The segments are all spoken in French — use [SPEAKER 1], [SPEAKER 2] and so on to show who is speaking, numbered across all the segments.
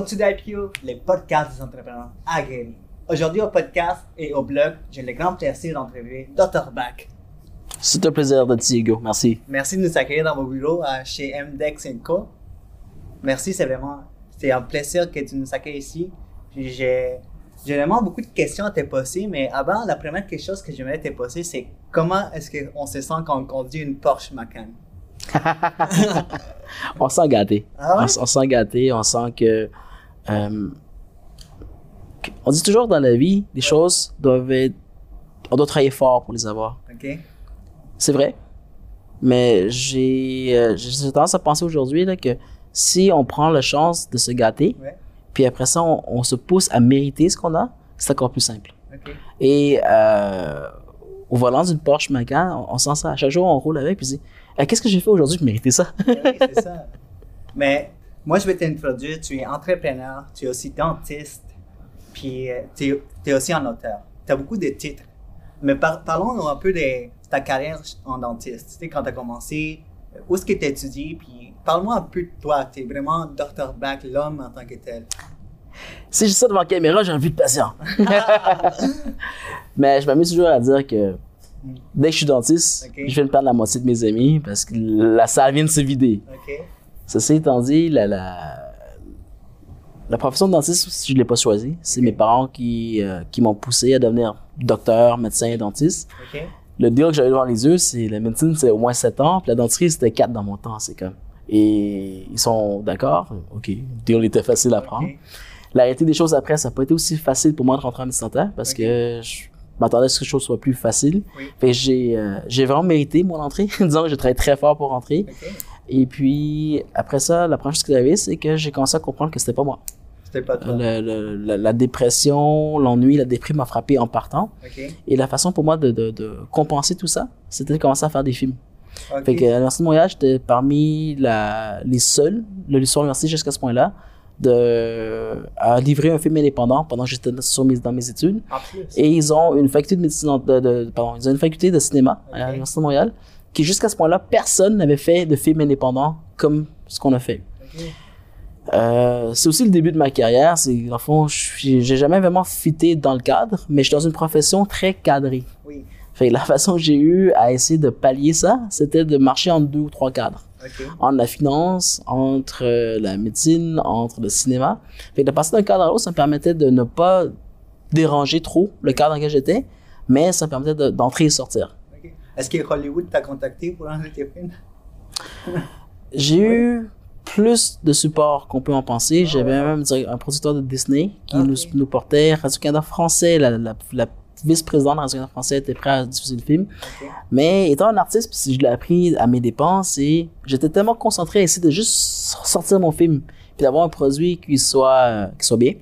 [SPEAKER 1] Road to the IPO, les podcasts des entrepreneurs aguerris. Aujourd'hui au podcast et au blog, j'ai le grand plaisir d'entrevuer Dr. Back.
[SPEAKER 2] C'est un plaisir de t'y, Hugo. Merci.
[SPEAKER 1] Merci de nous accueillir dans vos bureaux euh, chez MDEX Co. Merci, c'est vraiment, c'est un plaisir que tu nous accueilles ici. J'ai, j'ai vraiment beaucoup de questions à te poser, mais avant, la première chose que j'aimerais te poser, c'est comment est-ce qu'on se sent quand on conduit une Porsche Macan?
[SPEAKER 2] on sent gâté.
[SPEAKER 1] Ah ouais?
[SPEAKER 2] on, on sent gâté, on sent que, euh, On dit toujours dans la vie, les choses doivent être. On doit travailler fort pour les avoir.
[SPEAKER 1] OK?
[SPEAKER 2] C'est vrai. Mais j'ai euh, tendance à penser aujourd'hui que si on prend la chance de se gâter,
[SPEAKER 1] Ouais.
[SPEAKER 2] puis après ça, on, on se pousse à mériter ce qu'on a, c'est encore plus simple.
[SPEAKER 1] OK.
[SPEAKER 2] Et euh, au volant d'une Porsche Macan, on, on sent ça. À chaque jour, on roule avec, puis on se dit Eh, Qu'est-ce que j'ai fait aujourd'hui pour mériter ça?
[SPEAKER 1] Oui, c'est ça. Mais moi, je vais t'introduire. Tu es entrepreneur, tu es aussi dentiste, puis euh, tu es, aussi un auteur. Tu as beaucoup de titres. Mais par- parlons un peu de ta carrière en dentiste. Tu sais, quand tu as commencé, où est-ce que tu étudié, puis parle-moi un peu de toi. Tu es vraiment Dr. Back, l'homme en tant que tel.
[SPEAKER 2] Si je ça devant la caméra, j'ai envie de patient. Mais je m'amuse toujours à dire que dès que je suis dentiste, je viens de perdre la moitié de mes amis parce que la salle vient de se vider. Ceci étant dit, la, la, la profession de dentiste, je ne l'ai pas choisie. C'est mes parents qui, euh, qui m'ont poussé à devenir docteur, médecin, dentiste. Le deal que j'avais devant les yeux, c'est la médecine, c'est au moins 7 ans, puis la dentisterie, c'était 4 dans mon temps. C'est comme. Et ils sont d'accord. OK. Le deal était facile à prendre.
[SPEAKER 1] OK.
[SPEAKER 2] La réalité des choses après, ça n'a pas été aussi facile pour moi de rentrer en médecine dentaire parce que je m'attendais à ce que les choses soient plus faciles.
[SPEAKER 1] Oui.
[SPEAKER 2] Fait que j'ai, euh, j'ai vraiment mérité mon entrée. Disons que j'ai travaillé très fort pour rentrer. Et puis, après ça, la première chose que j'avais, c'est que j'ai commencé à comprendre que c'était pas moi.
[SPEAKER 1] C'était pas toi.
[SPEAKER 2] Le- le- la, la dépression, l'ennui, la déprime m'a frappé en partant. Et la façon pour moi de, de, de compenser tout ça, c'était de commencer à faire des films.
[SPEAKER 1] OK.
[SPEAKER 2] Fait que à l'Université de Montréal, j'étais parmi la, les seuls, le l'histoire université jusqu'à ce point-là, de, à livrer un film indépendant pendant que j'étais dans mes études. Et ils ont une faculté de médecine, en- de, de- pardon, ils ont une faculté de cinéma à l'Université de Montréal, qui jusqu'à ce point-là, personne n'avait fait de film indépendant comme ce qu'on a fait. Euh, c'est aussi le début de ma carrière. C'est, dans le fond, j'ai jamais vraiment fité dans le cadre, mais je suis dans une profession très cadrée.
[SPEAKER 1] Oui.
[SPEAKER 2] Fait que la façon que j'ai eu à essayer de pallier ça, c'était de marcher entre deux ou trois cadres. Entre la finance, entre euh, la médecine, entre le cinéma. Fait que de passer d'un cadre à l'autre, ça me permettait de ne pas déranger trop le cadre dans lequel j'étais, mais ça me permettait de- d'entrer et sortir.
[SPEAKER 1] Est-ce que Hollywood t'a contacté pour un de tes films?
[SPEAKER 2] J'ai eu plus de support qu'on peut en penser.
[SPEAKER 1] Ah
[SPEAKER 2] J'avais
[SPEAKER 1] ouais.
[SPEAKER 2] même un producteur de Disney qui
[SPEAKER 1] Ok.
[SPEAKER 2] nous, nous portait. Radio-Canada français, la, la, la vice-présidente de Radio-Canada français était prête à diffuser le film. Mais étant un artiste, puis je l'ai appris à mes dépenses, et j'étais tellement concentré à essayer de juste sortir mon film, puis d'avoir un produit qui soit, euh, qui soit bien.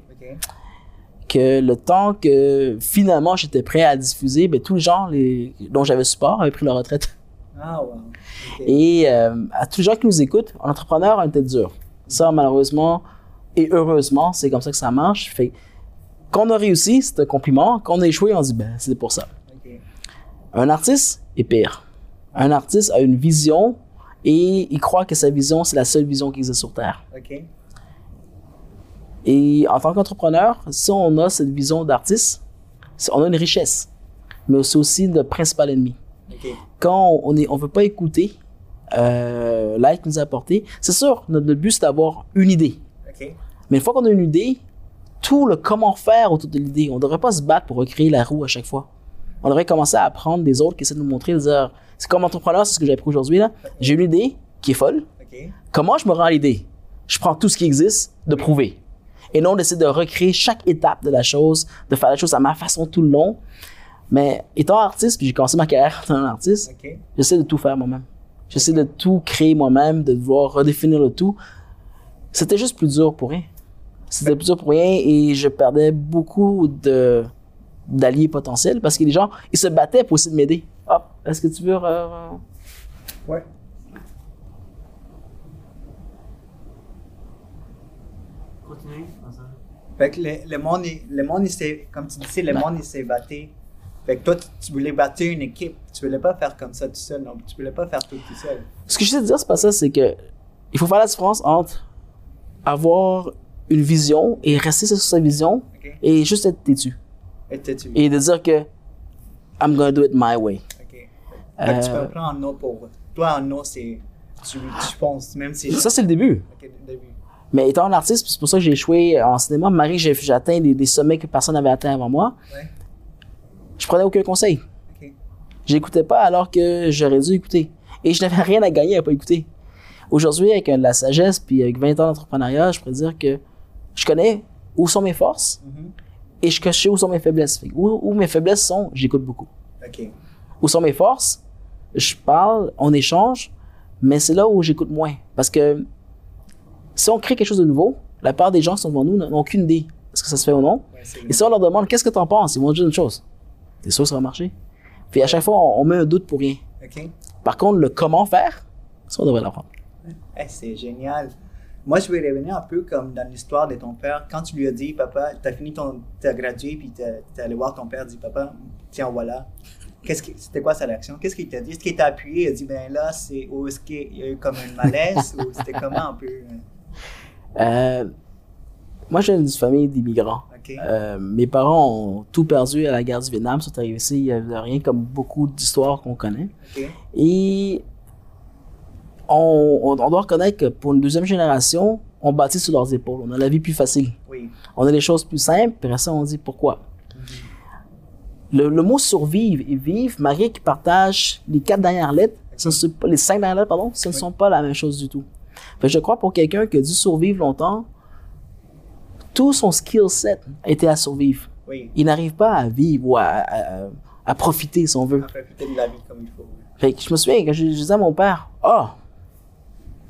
[SPEAKER 2] Que le temps que finalement j'étais prêt à diffuser, ben, tous les gens les, dont j'avais support avaient pris leur retraite.
[SPEAKER 1] Ah, wow.
[SPEAKER 2] Et euh, à tous les gens qui nous écoutent, en entrepreneur, on était dur. Ça, malheureusement et heureusement, c'est comme ça que ça marche. Fait que quand on a réussi, c'est un compliment. Quand on a échoué, on dit, ben, c'est pour ça. Un artiste est pire. Un artiste a une vision et il croit que sa vision, c'est la seule vision qui existe sur Terre. Et en tant qu'entrepreneur, si on a cette vision d'artiste, on a une richesse. Mais c'est aussi le principal ennemi. Quand on ne on veut pas écouter euh, l'aide qu'il nous a apporté, c'est sûr, notre, notre but, c'est d'avoir une idée. Mais une fois qu'on a une idée, tout le comment faire autour de l'idée, on ne devrait pas se battre pour recréer la roue à chaque fois. On devrait commencer à apprendre des autres qui essaient de nous montrer, de dire, c'est comme entrepreneur, c'est ce que j'ai appris aujourd'hui, là. J'ai une idée qui est folle. Comment je me rends à l'idée? Je prends tout ce qui existe, de prouver. Et non d'essayer de recréer chaque étape de la chose, de faire la chose à ma façon tout le long. Mais étant artiste, puis j'ai commencé ma carrière en tant qu'artiste,
[SPEAKER 1] OK.
[SPEAKER 2] j'essaie de tout faire moi-même. J'essaie de tout créer moi-même, de devoir redéfinir le tout. C'était juste plus dur pour rien. C'était plus dur pour rien et je perdais beaucoup de d'alliés potentiels parce que les gens, ils se battaient pour essayer de m'aider. Hop, est-ce que tu veux... euh,
[SPEAKER 1] Ouais.
[SPEAKER 2] Continue.
[SPEAKER 1] Fait que le, le monde, le monde, il s'est, comme tu disais, le monde, il s'est battu. Fait que toi, tu, tu voulais bâtir une équipe. Tu voulais pas faire comme ça tout seul. Non, tu voulais pas faire tout tout seul.
[SPEAKER 2] Ce que je te dire, c'est pas ça, c'est que il faut faire la différence entre avoir une vision et rester sur sa vision
[SPEAKER 1] Ok.
[SPEAKER 2] et juste être têtu.
[SPEAKER 1] Et t'es-tu?
[SPEAKER 2] Et de dire que I'm gonna do it my way.
[SPEAKER 1] Ok. Fait que tu
[SPEAKER 2] Euh,
[SPEAKER 1] peux prendre un non pour. Toi, un non, c'est. Tu, tu penses, même si.
[SPEAKER 2] Ça, c'est le début.
[SPEAKER 1] Ok, le début.
[SPEAKER 2] Mais étant un artiste, c'est pour ça que j'ai échoué en cinéma. Marie, j'ai j'ai atteint des, des sommets que personne n'avait atteint avant moi.
[SPEAKER 1] Ouais.
[SPEAKER 2] Je prenais aucun conseil.
[SPEAKER 1] Ok.
[SPEAKER 2] J'écoutais pas alors que j'aurais dû écouter. Et je n'avais rien à gagner à pas écouter. Aujourd'hui, avec euh, de la sagesse, puis avec 20 ans d'entrepreneuriat, je pourrais dire que je connais où sont mes forces
[SPEAKER 1] Mhm.
[SPEAKER 2] et je sais où sont mes faiblesses. Où, où mes faiblesses sont, j'écoute beaucoup. Où sont mes forces, je parle, on échange, mais c'est là où j'écoute moins. Parce que si on crée quelque chose de nouveau, la plupart des gens qui sont devant nous n'ont aucune idée est-ce que ça se fait ou non.
[SPEAKER 1] Ouais,
[SPEAKER 2] Et si on leur demande qu'est-ce que tu en penses, ils vont dire une chose. T'es sûr que ça va marcher? Puis à chaque fois, on, on met un doute pour rien. Par contre, le comment faire, ça, on devrait l'apprendre.
[SPEAKER 1] C'est génial. Moi, je vais revenir un peu comme dans l'histoire de ton père. Quand tu lui as dit, papa, t'as fini ton. T'as gradué, puis t'es t'es allé voir ton père, dit, papa, tiens, voilà. Qu'est-ce que, c'était quoi sa réaction? Qu'est-ce qu'il t'a dit? Est-ce qu'il t'a appuyé? Il a dit, ben là, c'est. Ou est-ce qu'il y a eu comme un malaise? ou c'était comment un peu? Euh,
[SPEAKER 2] moi, j'ai une famille d'immigrants. Euh, mes parents ont tout perdu à la guerre du Vietnam, sont arrivés ici, il n'y avait rien comme beaucoup d'histoires qu'on connaît. Et on, on, on doit reconnaître que pour une deuxième génération, on bâtit sur leurs épaules. On a la vie plus facile.
[SPEAKER 1] Oui.
[SPEAKER 2] On a les choses plus simples, puis après ça, on dit pourquoi. Le, le mot survivre et vivre, Marie qui partage les quatre dernières lettres, ce les cinq dernières lettres, pardon, ce ne sont pas la même chose du tout. Je crois pour quelqu'un qui a dû survivre longtemps, tout son skill set était à survivre.
[SPEAKER 1] Oui.
[SPEAKER 2] Il n'arrive pas à vivre ou à, à- à profiter, si on veut.
[SPEAKER 1] Après, profiter de la vie comme il faut.
[SPEAKER 2] Fait que je me souviens quand je, je disais à mon père, ah,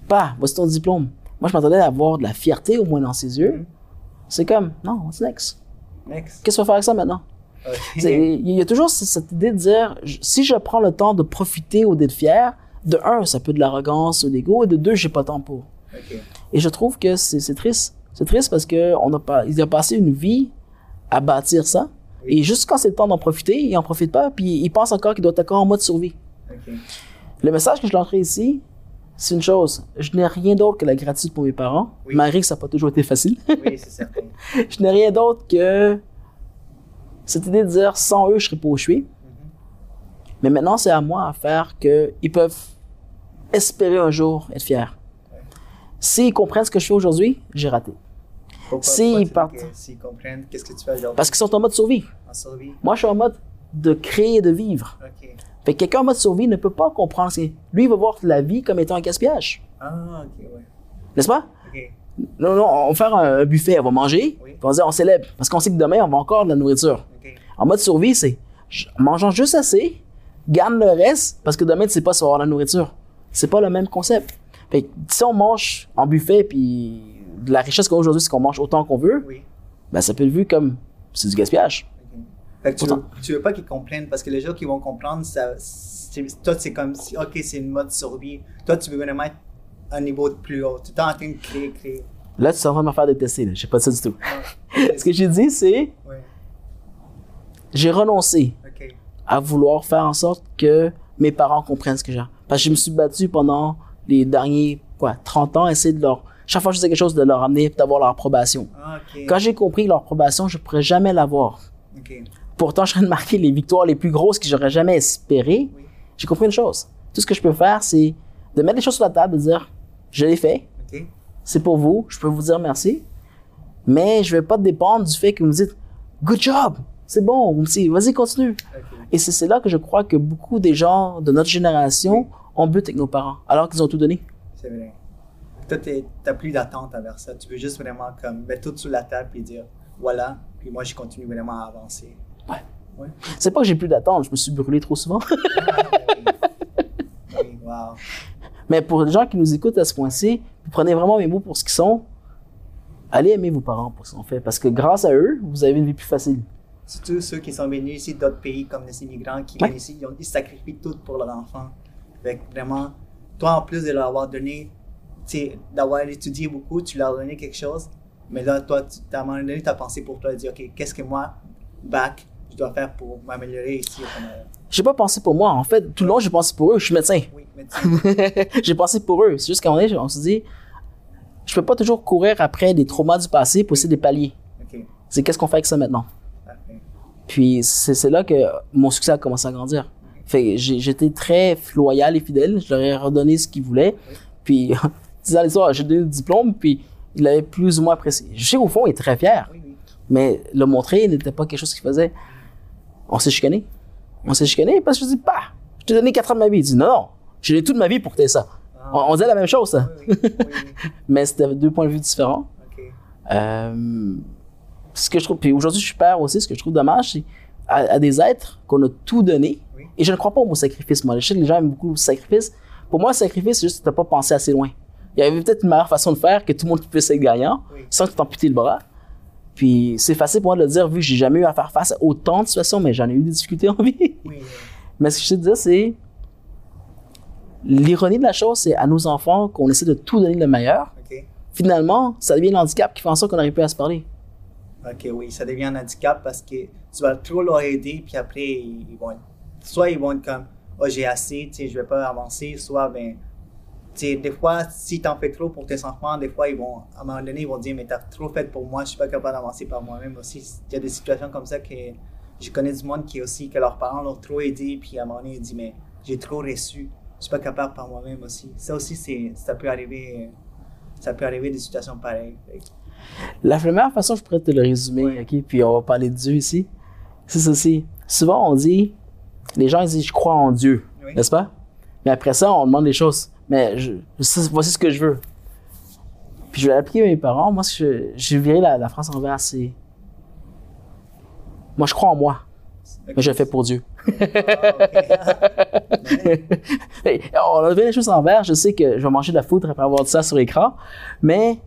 [SPEAKER 2] pas, voici ton diplôme. Moi, je m'attendais à avoir de la fierté au moins dans ses yeux.
[SPEAKER 1] Mhm.
[SPEAKER 2] C'est comme, non, what's next?
[SPEAKER 1] Next.
[SPEAKER 2] Qu'est-ce qu'on va faire avec ça maintenant? Il y a toujours cette idée de dire, si je prends le temps de profiter ou d'être fier, de un, ça peut être de l'arrogance ou de l'ego, et de deux, j'ai pas le temps pour. Et je trouve que c'est triste. C'est triste parce que on a pas, il a passé une vie à bâtir ça.
[SPEAKER 1] Oui.
[SPEAKER 2] Et juste quand c'est le temps d'en profiter, il en profite pas, puis il pense encore qu'il doit être encore en mode survie.
[SPEAKER 1] Ok.
[SPEAKER 2] Le message que je lancerai ici, c'est une chose. Je n'ai rien d'autre que la gratitude pour mes parents.
[SPEAKER 1] Oui.
[SPEAKER 2] Malgré que ça n'a pas toujours été facile.
[SPEAKER 1] Oui, c'est certain.
[SPEAKER 2] je n'ai rien d'autre que cette idée de dire sans eux, je serais pas où je suis.
[SPEAKER 1] Mhm.
[SPEAKER 2] Mais maintenant, c'est à moi à faire qu'ils peuvent espérer un jour être.
[SPEAKER 1] Ouais.
[SPEAKER 2] S'ils comprennent ce que je fais aujourd'hui, j'ai raté.
[SPEAKER 1] Pourquoi-
[SPEAKER 2] Si
[SPEAKER 1] pourquoi
[SPEAKER 2] ils
[SPEAKER 1] tu dis
[SPEAKER 2] partent-
[SPEAKER 1] S'ils comprennent, qu'est-ce que tu fais aujourd'hui?
[SPEAKER 2] Parce qu'ils sont en mode survie.
[SPEAKER 1] En survie.
[SPEAKER 2] Moi, je suis en mode de créer et de vivre. Fait que quelqu'un en mode survie ne peut pas comprendre. Lui, il va voir la vie comme étant un gaspillage.
[SPEAKER 1] Ah, ok, ouais.
[SPEAKER 2] N'est-ce pas? Non, non, on va faire un, buffet, on va manger,
[SPEAKER 1] Oui.
[SPEAKER 2] puis on va dire on célèbre. Parce qu'on sait que demain, on va encore de la nourriture. En mode survie, c'est mangeons juste assez, garde le reste, parce que demain, tu sais pas si on va avoir la nourriture. C'est pas le même concept. Fait que si on mange en buffet, puis de la richesse qu'on a aujourd'hui, c'est qu'on mange autant qu'on veut,
[SPEAKER 1] Oui.
[SPEAKER 2] ben ça peut être vu comme c'est du gaspillage.
[SPEAKER 1] Ok. Fait que tu, veux, tu veux pas qu'ils comprennent parce que les gens qui vont comprendre, ça, toi, c'est comme si, ok, c'est une mode survie. Toi, tu veux vraiment être un niveau plus haut. Tu es en train de créer, créer.
[SPEAKER 2] Là, tu es en train de me faire détester. Je sais pas ça du tout.
[SPEAKER 1] Ah.
[SPEAKER 2] Ce que j'ai dit, c'est
[SPEAKER 1] Ouais.
[SPEAKER 2] j'ai renoncé à vouloir faire en sorte que mes parents comprennent ce que j'ai. Parce que je me suis battu pendant les derniers, quoi, 30 ans, essayer de leur, chaque fois que je faisais quelque chose, de leur amener, d'avoir leur approbation.
[SPEAKER 1] Ah.
[SPEAKER 2] Quand j'ai compris que leur approbation, je pourrais jamais l'avoir. Pourtant, je train de marquer les victoires les plus grosses que j'aurais jamais espérées.
[SPEAKER 1] Oui.
[SPEAKER 2] J'ai compris une chose. Tout ce que je peux faire, c'est de mettre les choses sur la table, de dire, je l'ai fait, c'est pour vous, je peux vous dire merci, mais je vais pas dépendre du fait que vous me dites, good job, c'est bon, vas-y, continue. Et c'est là que je crois que beaucoup des gens de notre génération ont but avec nos parents, alors qu'ils ont tout donné.
[SPEAKER 1] C'est vrai. Toi, t'as plus d'attente envers ça. Tu veux juste vraiment comme mettre tout sur la table et dire voilà, puis moi je continue vraiment à avancer.
[SPEAKER 2] Ouais.
[SPEAKER 1] Ouais.
[SPEAKER 2] C'est pas que j'ai plus d'attente, je me suis brûlé trop souvent.
[SPEAKER 1] Ah, oui. oui, wow.
[SPEAKER 2] Mais pour les gens qui nous écoutent à ce point-ci, vous prenez vraiment mes mots pour ce qu'ils sont. Allez aimer vos parents pour ce qu'ils ont fait, parce que grâce à eux, vous avez une vie plus facile.
[SPEAKER 1] Surtout ceux qui sont venus ici d'autres pays comme les immigrants qui
[SPEAKER 2] Ouais.
[SPEAKER 1] viennent ici, ils, ont- ils sacrifient tout pour leur enfant. Fait que vraiment, toi en plus de leur avoir donné, tu sais, d'avoir étudié beaucoup, tu leur as donné quelque chose. Mais là, toi, tu, à un moment donné, tu as pensé pour toi, dire, OK, qu'est-ce que moi, back, je dois faire pour m'améliorer ici au Canada?
[SPEAKER 2] J'ai pas pensé pour moi. En fait, tout le long, j'ai pensé pour eux. Je suis médecin.
[SPEAKER 1] Oui, tu
[SPEAKER 2] j'ai pensé pour eux. C'est juste qu'à un moment donné, on se dit, je peux pas toujours courir après des traumas du passé pour essayer de les pallier.
[SPEAKER 1] OK.
[SPEAKER 2] C'est qu'est-ce qu'on fait avec ça maintenant? Puis c'est là que mon succès a commencé à grandir. Fait j'étais très loyal et fidèle. Je leur ai redonné ce qu'ils voulaient. Puis, disant l'histoire, j'ai donné le diplôme, puis il avait plus ou moins apprécié. Je sais au fond, il est très fier. Mais le montrer n'était pas quelque chose qu'il faisait. On s'est chicané. On s'est chicané parce que je dis, bah, je t'ai donné 4 ans de ma vie. Il dit, non, non, j'ai donné toute ma vie pour que tu ça.
[SPEAKER 1] Ah.
[SPEAKER 2] On, on disait la même chose, ça.
[SPEAKER 1] Oui, oui, oui, oui.
[SPEAKER 2] Mais c'était deux points de vue différents. Euh, ce que je trouve, puis aujourd'hui, je suis père aussi. Ce que je trouve dommage, c'est à, à des êtres qu'on a tout donné.
[SPEAKER 1] Oui.
[SPEAKER 2] Et je ne crois pas au mot sacrifice, moi. Je sais que les gens aiment beaucoup le sacrifice. Pour moi, le sacrifice, c'est juste que tu n'as pas pensé assez loin. Il y avait peut-être une meilleure façon de faire que tout le monde puisse être gagnant
[SPEAKER 1] Oui.
[SPEAKER 2] sans que tu t'amputes le bras. Puis c'est facile pour moi de le dire vu que j'ai jamais eu à faire face à autant de situations, mais j'en ai eu des difficultés en vie.
[SPEAKER 1] Oui.
[SPEAKER 2] Mais ce que je te disais, c'est. L'ironie de la chose, c'est à nos enfants qu'on essaie de tout donner le meilleur. Finalement, ça devient l'handicap qui fait en sorte qu'on n'arrive plus à se parler.
[SPEAKER 1] OK, oui, ça devient un handicap parce que tu vas trop leur aider, puis après, ils vont être- soit ils vont être comme, oh, j'ai assez, tu sais, je vais pas avancer, soit, ben, tu sais, des fois, si tu en fais trop pour tes enfants, des fois, ils vont, à un moment donné, ils vont dire, mais t'as trop fait pour moi, je suis pas capable d'avancer par moi-même aussi. Il y a des situations comme ça que je connais du monde qui aussi, que leurs parents l'ont trop aidé, puis à un moment donné, ils disent, mais j'ai trop reçu, je suis pas capable par moi-même aussi. Ça aussi, ça peut arriver, ça peut arriver des situations pareilles.
[SPEAKER 2] La meilleure façon, je pourrais te le résumer, OK? Puis on va parler de Dieu ici. C'est ceci. Souvent, on dit, les gens ils disent, je crois en Dieu,
[SPEAKER 1] Oui.
[SPEAKER 2] n'est-ce pas? Mais après ça, on demande des choses. Mais je, je- voici ce que je veux. Puis je vais l'appliquer à mes parents. Moi, ce que je, j'ai viré la, la phrase envers, c'est. Moi, je crois en moi, mais je le fais pour Dieu.
[SPEAKER 1] Ah.
[SPEAKER 2] Hey, on a fait les choses envers. Je sais que je vais manger de la foudre après avoir dit ça sur l'écran. Mais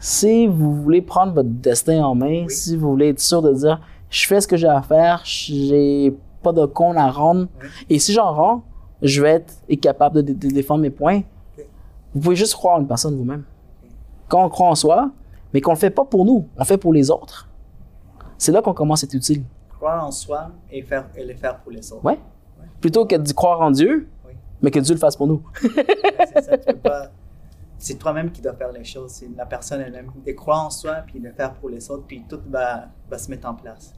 [SPEAKER 2] si vous voulez prendre votre destin en main,
[SPEAKER 1] Oui.
[SPEAKER 2] si vous voulez être sûr de dire je fais ce que j'ai à faire, j'ai pas de compte à rendre,
[SPEAKER 1] Oui.
[SPEAKER 2] et si j'en rends, je vais être capable de, dé- de défendre mes points. Vous pouvez juste croire en une personne vous-même. Quand on croit en soi, mais qu'on le fait pas pour nous, on le fait pour les autres, c'est là qu'on commence à être utile.
[SPEAKER 1] croire en soi et, faire, et le faire pour les autres.
[SPEAKER 2] Ouais. Plutôt que de croire en Dieu, mais que Dieu le fasse pour nous.
[SPEAKER 1] c'est ça, tu peux pas. C'est toi-même qui dois faire les choses. C'est la personne elle-même. De croire en soi, puis de faire pour les autres, puis tout va, va se mettre en place.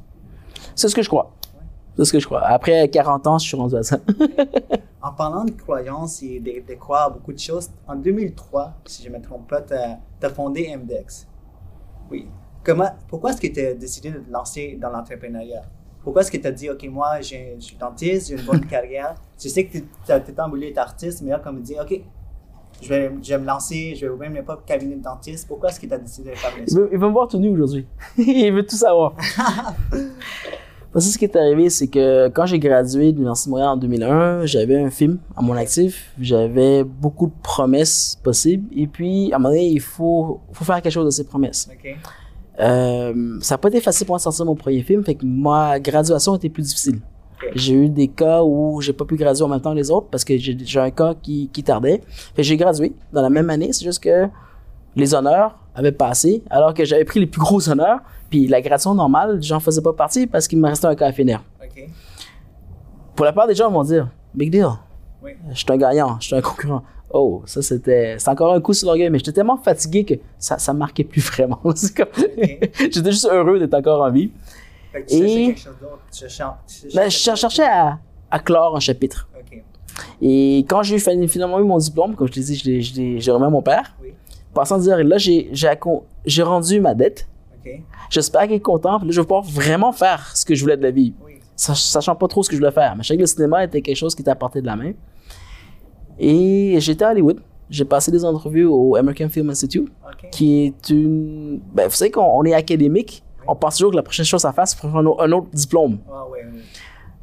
[SPEAKER 2] C'est ce que je crois. C'est ce que je crois. Après 40 ans, je suis rendu à ça.
[SPEAKER 1] En parlant de croyance et de, de croire à beaucoup de choses, en 2003, si je ne me trompe pas, tu as, fondé MDEX. Oui. Comment, pourquoi est-ce que tu as décidé de te lancer dans l'entrepreneuriat? Pourquoi est-ce que tu as dit, OK, moi, je suis dentiste, j'ai une bonne carrière. Je sais que tu es voulu être artiste, mais là, comme dit, OK, je vais, je vais me lancer, je vais ouvrir mes propres cabinets de dentiste. Pourquoi est-ce que tu as décidé de faire
[SPEAKER 2] Il
[SPEAKER 1] ça?
[SPEAKER 2] veut, il veut me voir tout nu aujourd'hui. il veut tout savoir. Parce que ce qui est arrivé, c'est que quand j'ai gradué de l'Université de Montréal en 2001, j'avais un film à mon actif. J'avais beaucoup de promesses possibles. Et puis, à un moment donné, il faut, faut faire quelque chose de ces promesses.
[SPEAKER 1] OK.
[SPEAKER 2] Euh, ça n'a pas été facile pour moi de sortir mon premier film, fait que ma graduation était plus difficile. J'ai eu des cas où j'ai pas pu graduer en même temps que les autres parce que j'ai un cas qui, qui tardait. J'ai gradué dans la même année, c'est juste que les honneurs avaient passé alors que j'avais pris les plus gros honneurs, puis la graduation normale, j'en faisais pas partie parce qu'il me restait un cas à finir. Pour la plupart des gens vont dire Big deal,
[SPEAKER 1] Oui.
[SPEAKER 2] je suis un gagnant, je suis un concurrent. Oh, ça c'était c'est encore un coup sur l'orgueil, mais j'étais tellement fatigué que ça me marquait plus vraiment. J'étais juste heureux d'être encore en vie.
[SPEAKER 1] Fait que tu cherchais
[SPEAKER 2] Et-
[SPEAKER 1] quelque chose d'autre. Tu cherchais- tu
[SPEAKER 2] Ben, je cherchais à, à clore un chapitre. Et quand j'ai finalement eu mon diplôme, comme je je l'ai- j'ai remis à mon père.
[SPEAKER 1] Oui.
[SPEAKER 2] Pensant dire, là, j'ai rendu ma dette. J'espère qu'il est content. Puis là, je vais pouvoir vraiment faire ce que je voulais de la vie.
[SPEAKER 1] Oui.
[SPEAKER 2] Sach- Sachant pas trop ce que je voulais faire. Mais je savais que le cinéma était quelque chose qui était à portée de la main. Et j'étais à Hollywood. J'ai passé des entrevues au American Film Institute, qui est une. Ben, vous savez qu'on on est académique. On pense toujours que la prochaine chose à faire, c'est prendre un autre- diplôme.
[SPEAKER 1] Ah, ouais, ouais.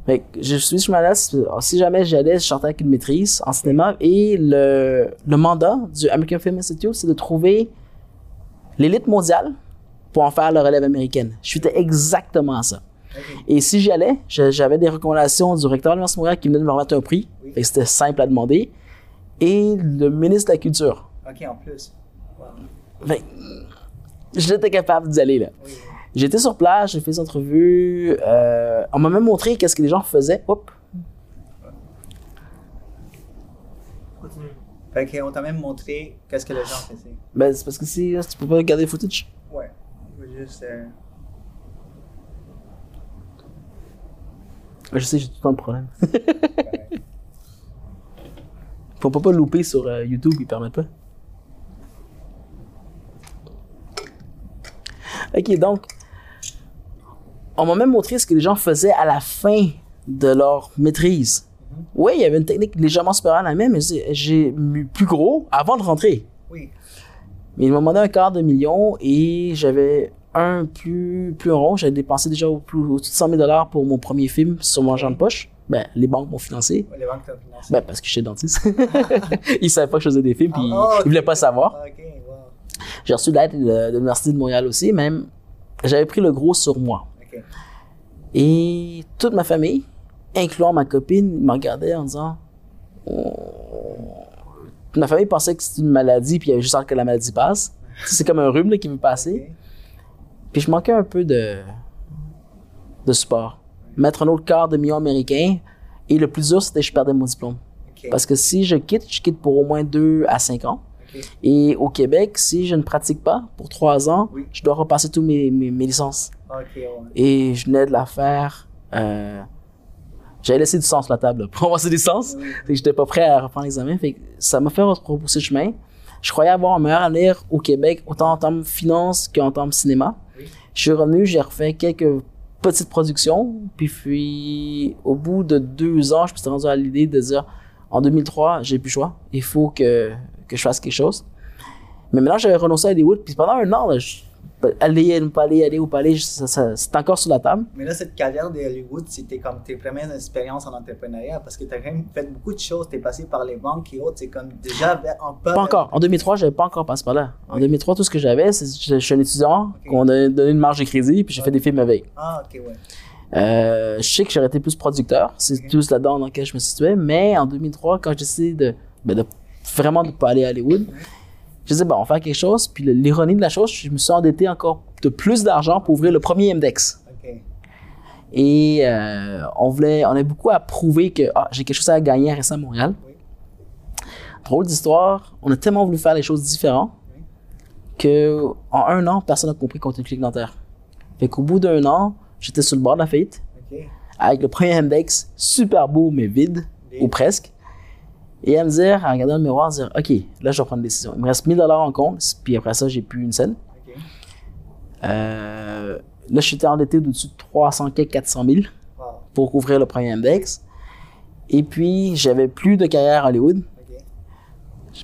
[SPEAKER 2] Fait que je suis sur ma liste. Si jamais j'allais, je sortais avec une maîtrise en cinéma. Et le, le mandat du American Film Institute, c'est de trouver l'élite mondiale pour en faire la relève américaine. Je suis exactement à ça. Et si j'y allais, j'avais des recommandations du recteur de l'Université Montréal qui venait de me remettre un prix.
[SPEAKER 1] Oui.
[SPEAKER 2] C'était simple à demander. Et le ministre de la Culture.
[SPEAKER 1] OK, en plus. Wow.
[SPEAKER 2] J'étais capable d'y aller là.
[SPEAKER 1] Oui.
[SPEAKER 2] J'étais sur place, j'ai fait des entrevues. euh, on m'a même montré qu'est-ce que les gens faisaient. Hop.
[SPEAKER 1] Fait qu'on t'a même montré qu'est-ce que les gens faisaient.
[SPEAKER 2] Ben, c'est parce que si tu peux pas regarder le footage.
[SPEAKER 1] Ouais. Je juste. euh,
[SPEAKER 2] Je sais, j'ai tout le temps le problème. Faut pas pas louper sur euh, YouTube, ils permettent pas. Ok, donc, on m'a même montré ce que les gens faisaient à la fin de leur maîtrise. Oui, il y avait une technique légèrement supérieure à la mienne, mais j'ai- plus gros avant de rentrer.
[SPEAKER 1] oui.
[SPEAKER 2] Mais ils m'ont demandé un quart de million et j'avais un plus, plus rond. J'avais dépensé déjà au plus, au-dessus de 100 000 dollars pour mon premier film sur mon argent de poche. Ben, les banques m'ont financé.
[SPEAKER 1] Les banques t'ont financé.
[SPEAKER 2] Ben, parce que j'étais dentiste. ils savaient pas que je faisais des films, puis
[SPEAKER 1] Ah,
[SPEAKER 2] ils
[SPEAKER 1] ok.
[SPEAKER 2] voulaient pas savoir.
[SPEAKER 1] Wow.
[SPEAKER 2] J'ai reçu de l'aide de, de l'Université de Montréal aussi, même. J'avais pris le gros sur moi. Et toute ma famille, incluant ma copine, me regardait en disant. Oh. Ma famille pensait que c'était une maladie, puis il y avait juste hâte que la maladie passe. C'est comme un rhume là, qui veut passer. Puis je manquais un peu de, de support. Mettre un autre quart de million américain. Et le plus dur, c'était que je perdais mon diplôme. Parce que si je quitte, je quitte pour au moins deux à cinq ans. Et au Québec, si je ne pratique pas pour trois ans,
[SPEAKER 1] Oui.
[SPEAKER 2] je dois repasser tous mes, mes, mes licences.
[SPEAKER 1] Ouais.
[SPEAKER 2] Et je venais de la faire. Euh, J'avais laissé du sens sur la table pour avoir ces licences.
[SPEAKER 1] Oui.
[SPEAKER 2] Que j'étais pas prêt à reprendre l'examen. Fait que ça m'a fait repousser le chemin. Je croyais avoir un meilleur avenir au Québec, autant en termes finance qu'en termes cinéma.
[SPEAKER 1] Oui.
[SPEAKER 2] Je suis revenu, j'ai refait quelques petites productions. Puis, puis au bout de deux ans, je me suis rendu à l'idée de dire en 2003, j'ai plus le choix. Il faut que, que je fasse quelque chose. Mais maintenant, j'avais renoncé à Hollywood. Puis pendant un an, là, je, aller, ne pas aller, aller ou pas aller, c'est encore sur la table.
[SPEAKER 1] Mais là, cette carrière de Hollywood, c'était comme tes premières expériences en entrepreneuriat parce que tu as quand même fait beaucoup de choses. Tu es passé par les banques et autres. C'est comme déjà en peu.
[SPEAKER 2] Pas encore. En 2003, j'avais pas encore passé par là. En
[SPEAKER 1] Oui.
[SPEAKER 2] 2003, tout ce que j'avais, c'est je, je suis un étudiant,
[SPEAKER 1] Ok.
[SPEAKER 2] qu'on a donné une marge de crédit, puis j'ai fait des films avec.
[SPEAKER 1] Ah, ok, ouais.
[SPEAKER 2] Euh, je sais que j'aurais été plus producteur, c'est tout là-dedans dans lequel je me situais, mais en 2003, quand j'ai décidé de, ben, de vraiment de pas aller à Hollywood, je disais, bon, on va faire quelque chose, puis l'ironie de la chose, je me suis endetté encore de plus d'argent pour ouvrir le premier index. Et euh, on voulait, on avait beaucoup à prouver que ah, j'ai quelque chose à gagner à rester à Montréal.
[SPEAKER 1] Oui.
[SPEAKER 2] Drôle d'histoire, on a tellement voulu faire les choses différentes
[SPEAKER 1] Oui.
[SPEAKER 2] que en un an, personne n'a compris qu'on était une clinique dentaire. Fait qu'au bout d'un an, j'étais sur le bord de la faillite avec le premier index super beau mais vide,
[SPEAKER 1] Vide.
[SPEAKER 2] ou presque. Et à me dire, à regarder dans le miroir, à dire OK, là je dois prendre une décision. Il me reste 1000 dollars en compte, puis après ça, j'ai plus une scène. Euh, là, je suis endetté d'au-dessus de 300 quelques 400 000
[SPEAKER 1] Wow.
[SPEAKER 2] pour couvrir le premier index. Et puis, j'avais plus de carrière à Hollywood.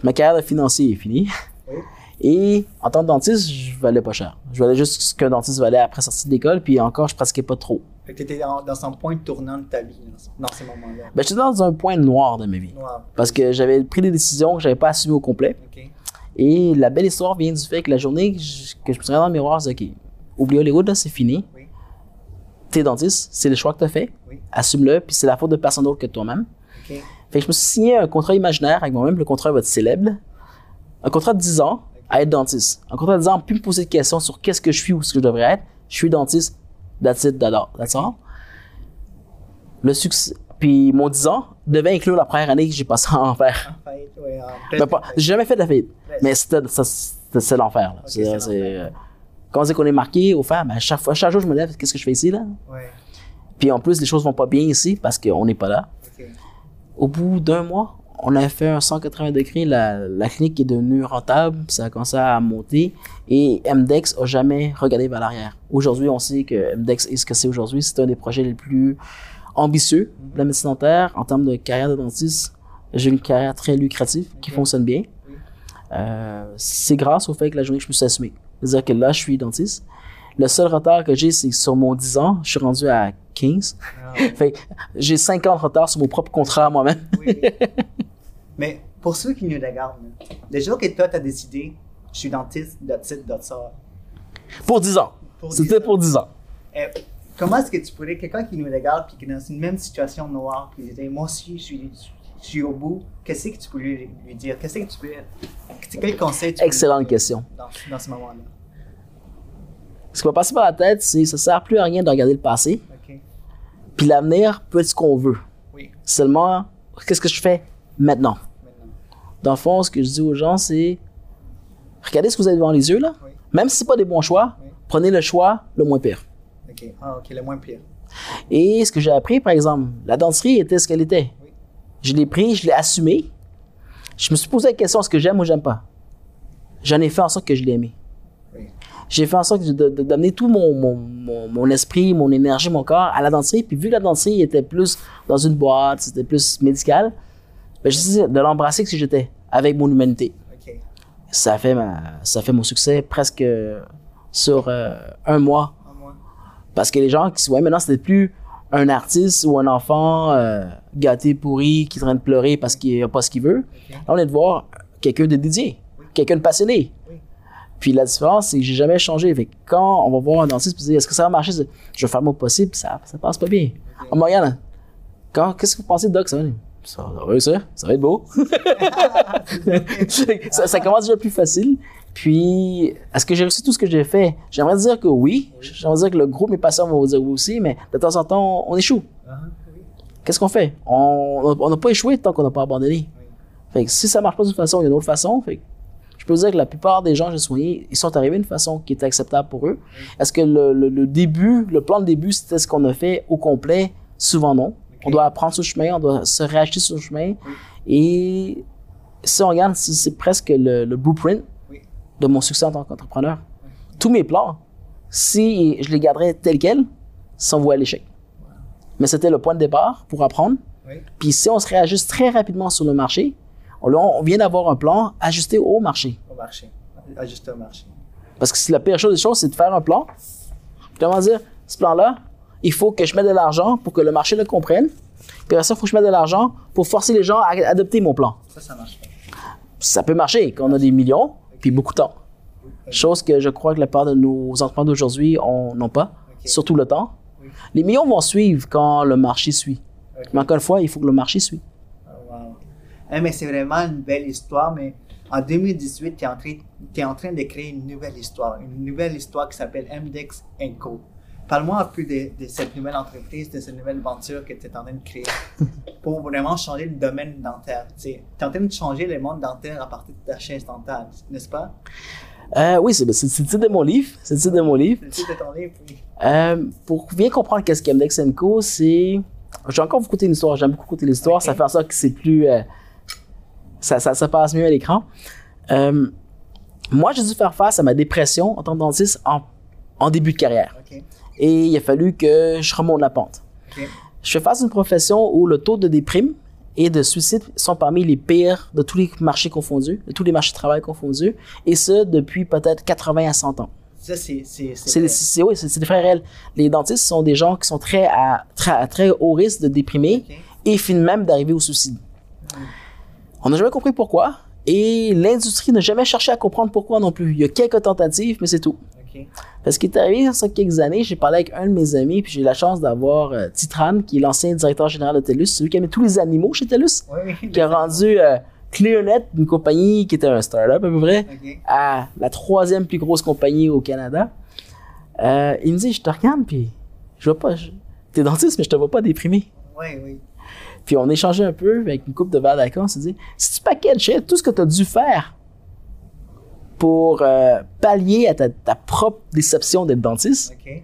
[SPEAKER 2] Ma carrière de financier est finie.
[SPEAKER 1] Oui.
[SPEAKER 2] Et en tant que dentiste, je valais pas cher. Je valais juste ce qu'un dentiste valait après sortie de l'école, puis encore, je pratiquais pas trop.
[SPEAKER 1] Fait que tu étais dans, dans un point tournant de ta vie dans, ce- dans ces moments-là.
[SPEAKER 2] Ben, j'étais dans un point noir de ma vie.
[SPEAKER 1] Noir.
[SPEAKER 2] Parce que j'avais pris des décisions que j'avais pas assumées au complet.
[SPEAKER 1] Ok.
[SPEAKER 2] Et la belle histoire vient du fait que la journée que je, que je me suis regardé dans le miroir, je dis, OK, oublie Hollywood, là, c'est fini.
[SPEAKER 1] Oui.
[SPEAKER 2] T'es dentiste, c'est le choix que t'as fait.
[SPEAKER 1] Oui.
[SPEAKER 2] Assume-le, puis c'est la faute de personne d'autre que toi-même.
[SPEAKER 1] Ok.
[SPEAKER 2] Fait que je me suis signé un contrat imaginaire avec moi-même, le contrat va être célèbre. Un contrat de 10 ans à être dentiste. Un contrat de 10 ans, plus me poser de questions sur qu'est-ce que je suis ou ce que je devrais être. Je suis dentiste, that's it, that's all. Le succès. Puis mon 10 ans devait inclure la première année que j'ai passé en enfer.
[SPEAKER 1] En en
[SPEAKER 2] Ben, j'ai jamais fait de la faillite.
[SPEAKER 1] Presque.
[SPEAKER 2] Mais c'était, l'enfer. euh, quand on dit qu'on est marqué au fer, ben, chaque, fois, chaque jour je me lève, qu'est-ce que je fais ici là?
[SPEAKER 1] Ouais.
[SPEAKER 2] Puis en plus, les choses vont pas bien ici parce qu'on n'est pas là. Au bout d'un mois, on a fait un 180 degrés. La, la clinique est devenue rentable. Ça a commencé à monter. Et MDEX a jamais regardé vers l'arrière. Aujourd'hui, on sait que MDEX est ce que c'est aujourd'hui. C'est un des projets les plus ambitieux de la médecine dentaire. En termes de carrière de dentiste, j'ai une carrière très lucrative qui fonctionne bien. Euh, c'est grâce au fait que la journée que je me suis assumé. C'est-à-dire que là, je suis dentiste. Le seul retard que j'ai, c'est sur mon 10 ans, je suis rendu à 15.
[SPEAKER 1] Ah,
[SPEAKER 2] Fait j'ai 5 ans de retard sur mon propre contrat moi-même.
[SPEAKER 1] oui, oui. Mais pour ceux qui nous regardent, le jour que toi, tu as décidé, je suis dentiste, that's it, that's all.
[SPEAKER 2] Pour 10 ans. C'était
[SPEAKER 1] 10 ans.
[SPEAKER 2] pour 10 ans.
[SPEAKER 1] Eh, comment est-ce que tu pourrais, quelqu'un qui nous regarde puis qui est dans une même situation noire, qui disait, moi aussi, je suis, je suis au bout, qu'est-ce que tu peux lui, dire? Qu'est-ce que tu peux. Quel conseil tu
[SPEAKER 2] Excellente question.
[SPEAKER 1] Dans, dans ce moment-là?
[SPEAKER 2] Ce qui va passer par la tête, c'est ça sert plus à rien de regarder le passé.
[SPEAKER 1] OK?
[SPEAKER 2] Puis l'avenir peut être ce qu'on veut.
[SPEAKER 1] Oui,
[SPEAKER 2] Seulement, qu'est-ce que je fais? Maintenant? Dans le fond, ce que je dis aux gens, c'est regardez ce que vous avez devant les yeux, là.
[SPEAKER 1] Oui.
[SPEAKER 2] Même si c'est pas des bons choix,
[SPEAKER 1] Oui.
[SPEAKER 2] prenez le choix le moins pire.
[SPEAKER 1] Ok. Ah, ok, le moins pire.
[SPEAKER 2] Et ce que j'ai appris, par exemple, la dentisterie était ce qu'elle était.
[SPEAKER 1] Oui.
[SPEAKER 2] Je l'ai pris, je l'ai assumé. Je me suis posé la question est-ce que j'aime ou j'aime pas? J'en ai fait en sorte que je l'ai aimé. J'ai fait en sorte de- d'amener tout mon, mon, mon, mon esprit, mon énergie, mon corps à la dentisterie. Puis vu que la dentisterie était plus dans une boîte, c'était plus médical, ben, de l'embrasser que si j'étais, avec mon humanité. Ça fait, ma, ça fait mon succès presque sur euh, un mois.
[SPEAKER 1] Un mois.
[SPEAKER 2] Parce que les gens qui se voyaient maintenant, c'était plus un artiste ou un enfant euh, gâté, pourri, qui est en train de pleurer parce qu'il n'a pas ce qu'il veut. Là, on est de voir quelqu'un de dédié, quelqu'un de passionné.
[SPEAKER 1] Oui.
[SPEAKER 2] Puis la différence, c'est que j'ai jamais changé. Fait que quand on va voir un dentiste et dire est-ce que ça va marcher, je vais faire mon possible, ça, ça passe pas bien. Mais regarde, quand, qu'est-ce que vous pensez, Doc? Ça va, ça va réussir, ça va être beau. ça, ça commence déjà plus facile. Puis, est-ce que j'ai réussi tout ce que j'ai fait? J'aimerais dire que oui. J'aimerais dire que le groupe, mes patients vont vous dire oui aussi, mais de temps en temps, on échoue.
[SPEAKER 1] Oui.
[SPEAKER 2] Qu'est-ce qu'on fait? On n'a pas échoué tant qu'on n'a pas abandonné.
[SPEAKER 1] Oui.
[SPEAKER 2] Fait que si ça marche pas d'une façon, il y a une autre façon. Fait que je peux vous dire que la plupart des gens que j'ai soignés, ils sont arrivés d'une façon qui était acceptable pour eux. Est-ce que le, le- le début, le plan de début, c'était ce qu'on a fait au complet? Souvent non. On doit apprendre sur le chemin, on doit se réacheter sur le chemin. Et si on regarde, c'est presque le, le blueprint de mon succès en tant qu'entrepreneur. Tous mes plans, si je les garderais tels quels, sans vouer à l'échec. Mais c'était le point de départ pour apprendre.
[SPEAKER 1] Oui.
[SPEAKER 2] Puis si on se réajuste très rapidement sur le marché, on, vient d'avoir un plan ajusté au marché.
[SPEAKER 1] Au marché. Ajuster au marché.
[SPEAKER 2] Parce que la pire chose des choses, c'est de faire un plan. Comment dire, ce plan-là, il faut que je mette de l'argent pour que le marché le comprenne. Puis après ça, il faut que je mette de l'argent pour forcer les gens à adopter mon plan.
[SPEAKER 1] Ça, ça marche pas.
[SPEAKER 2] Ça peut marcher quand on a des millions, puis beaucoup de temps. Chose que je crois que la part de nos entrepreneurs d'aujourd'hui on- n'ont pas, surtout le temps.
[SPEAKER 1] Oui.
[SPEAKER 2] Les millions vont suivre quand le marché suit. Mais encore une fois, il faut que le marché suit.
[SPEAKER 1] Oh, wow. Eh, mais c'est vraiment une belle histoire, mais en 2018, tu es, en train- t'es en train de créer une nouvelle histoire, une nouvelle histoire qui s'appelle MDEX Co. Parle-moi un peu de, de cette nouvelle entreprise, de cette nouvelle aventure que tu es en train de créer pour vraiment changer le domaine dentaire. Tu es en train de changer le monde dentaire à partir de ta chaise dentaire, n'est-ce pas?
[SPEAKER 2] Euh, oui, c'est le titre de mon livre. C'est le titre de mon livre.
[SPEAKER 1] C'est le titre de ton livre, oui.
[SPEAKER 2] Euh, pour bien comprendre qu'est-ce qu'est MDEX Co, c'est... J'ai encore beaucoup écouté l'histoire. J'aime beaucoup écouter l'histoire. Ça fait en sorte que c'est plus... euh, ça, ça, ça passe mieux à l'écran. Moi, j'ai dû faire face à ma dépression en tant que dentiste en, en début de carrière.
[SPEAKER 1] OK.
[SPEAKER 2] Et il a fallu que je remonte la pente. Je fais face à une profession où le taux de déprime et de suicide sont parmi les pires de tous les marchés confondus, de tous les marchés de travail confondus, et ce, depuis peut-être 80 à 100 ans.
[SPEAKER 1] Ça, c'est. C'est
[SPEAKER 2] oui, c'est des frères réels. Les dentistes sont des gens qui sont très à, très, à très haut risque de déprimer et finissent même d'arriver au suicide. On n'a jamais compris pourquoi et l'industrie n'a jamais cherché à comprendre pourquoi non plus. Il y a quelques tentatives, mais c'est tout. Parce qu'il est arrivé il y a quelques années, j'ai parlé avec un de mes amis, puis j'ai eu la chance d'avoir euh, Titran, qui est l'ancien directeur général de TELUS, celui qui a mis tous les animaux chez TELUS,
[SPEAKER 1] Oui,
[SPEAKER 2] qui a rendu euh, ClearNet, une compagnie qui était un startup à peu près, à la troisième plus grosse compagnie au Canada. Euh, il me dit, je te regarde, puis je vois pas, je- t'es dentiste, mais je te vois pas déprimé.
[SPEAKER 1] Oui, oui.
[SPEAKER 2] Puis on échangeait un peu avec une coupe de verre d'alcool, on s'est dit, si tu packageais tout ce que tu as dû faire pour euh, pallier à ta, ta propre déception d'être dentiste,
[SPEAKER 1] OK.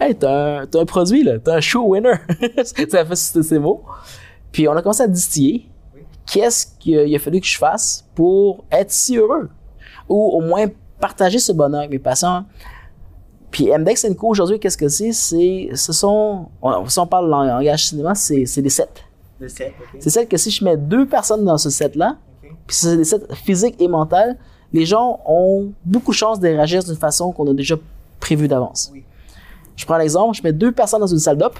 [SPEAKER 2] hey, t'as un, t'as un produit, là, t'as un show winner. ça fait citer ces mots. Puis on a commencé à distiller
[SPEAKER 1] Oui.
[SPEAKER 2] qu'est-ce qu'il a, fallu que je fasse pour être si heureux? Ou au moins partager ce bonheur avec mes patients. Puis MDEX Co aujourd'hui, qu'est-ce que c'est? C'est, ce sont, on- si on parle langage cinéma, c'est, c'est des sets.
[SPEAKER 1] Le 7, OK.
[SPEAKER 2] C'est celle que si je mets deux personnes dans ce set-là,
[SPEAKER 1] OK.
[SPEAKER 2] puis c'est des sets physiques et mentales, les gens ont beaucoup de chances de réagir d'une façon qu'on a déjà prévue d'avance.
[SPEAKER 1] Oui.
[SPEAKER 2] Je prends l'exemple, je mets deux personnes dans une salle d'op.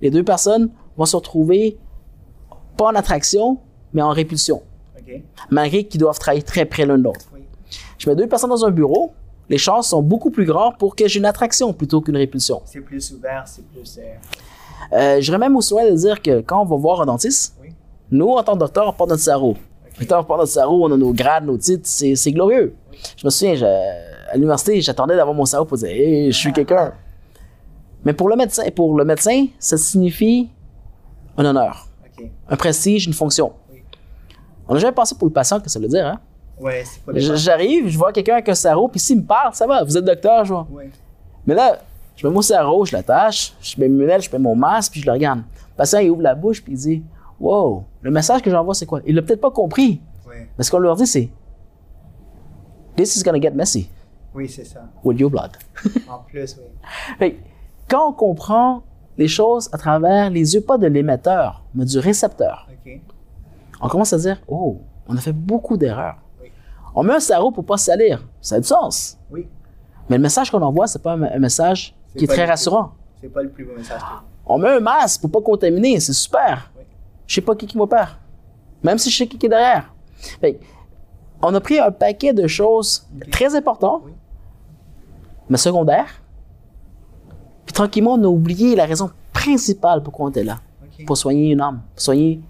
[SPEAKER 2] Les deux personnes vont se retrouver pas en attraction, mais en répulsion, malgré qu'ils doivent travailler très près l'un de l'autre.
[SPEAKER 1] Oui.
[SPEAKER 2] Je mets deux personnes dans un bureau, les chances sont beaucoup plus grandes pour que j'ai une attraction plutôt qu'une répulsion.
[SPEAKER 1] C'est plus ouvert, c'est plus. euh,
[SPEAKER 2] Euh, J'irais même au soin de dire que quand on va voir un dentiste,
[SPEAKER 1] Oui.
[SPEAKER 2] nous, en tant que docteur, on porte notre sarreau.
[SPEAKER 1] OK.
[SPEAKER 2] Quand on a nos grades, nos titres, c'est glorieux. Je me souviens, je- à l'université, j'attendais d'avoir mon sarreau pour dire Hey, je suis quelqu'un. Mais pour le médecin, pour le médecin, ça signifie un honneur, un prestige, une fonction.
[SPEAKER 1] Oui.
[SPEAKER 2] On a jamais pensé pour le patient que ça veut dire, hein?
[SPEAKER 1] Ouais,
[SPEAKER 2] J'arrive, je vois quelqu'un avec un sarreau, puis s'il me parle, ça va, vous êtes docteur, je vois.
[SPEAKER 1] Ouais.
[SPEAKER 2] Mais là, je mets mon sarreau, je l'attache, je mets mes lunettes, je mets mon masque, puis je le regarde. Le patient, il ouvre la bouche, puis il dit Wow, le message que j'envoie, c'est quoi? Il l'a peut-être pas compris.
[SPEAKER 1] Ouais.
[SPEAKER 2] Mais ce qu'on leur dit, c'est This is gonna get messy
[SPEAKER 1] Oui, c'est ça.
[SPEAKER 2] with your blood.
[SPEAKER 1] En plus, oui.
[SPEAKER 2] Fait quand on comprend les choses à travers les yeux, pas de l'émetteur, mais du récepteur,
[SPEAKER 1] OK.
[SPEAKER 2] on commence à dire Oh, on a fait beaucoup d'erreurs.
[SPEAKER 1] Oui.
[SPEAKER 2] On met un sarreau pour pas salir. Ça a du sens.
[SPEAKER 1] Oui.
[SPEAKER 2] Mais le message qu'on envoie, c'est pas un, message qui est très rassurant.
[SPEAKER 1] C'est pas le plus beau message.
[SPEAKER 2] On met un masque pour pas contaminer, c'est super. Je sais pas qui qui m'opère. Même si je sais qui qui est derrière. Fait on a pris un paquet de choses très importantes,
[SPEAKER 1] Oui.
[SPEAKER 2] mais secondaires. Puis tranquillement, on a oublié la raison principale pourquoi on était là. Pour soigner une âme, pour soigner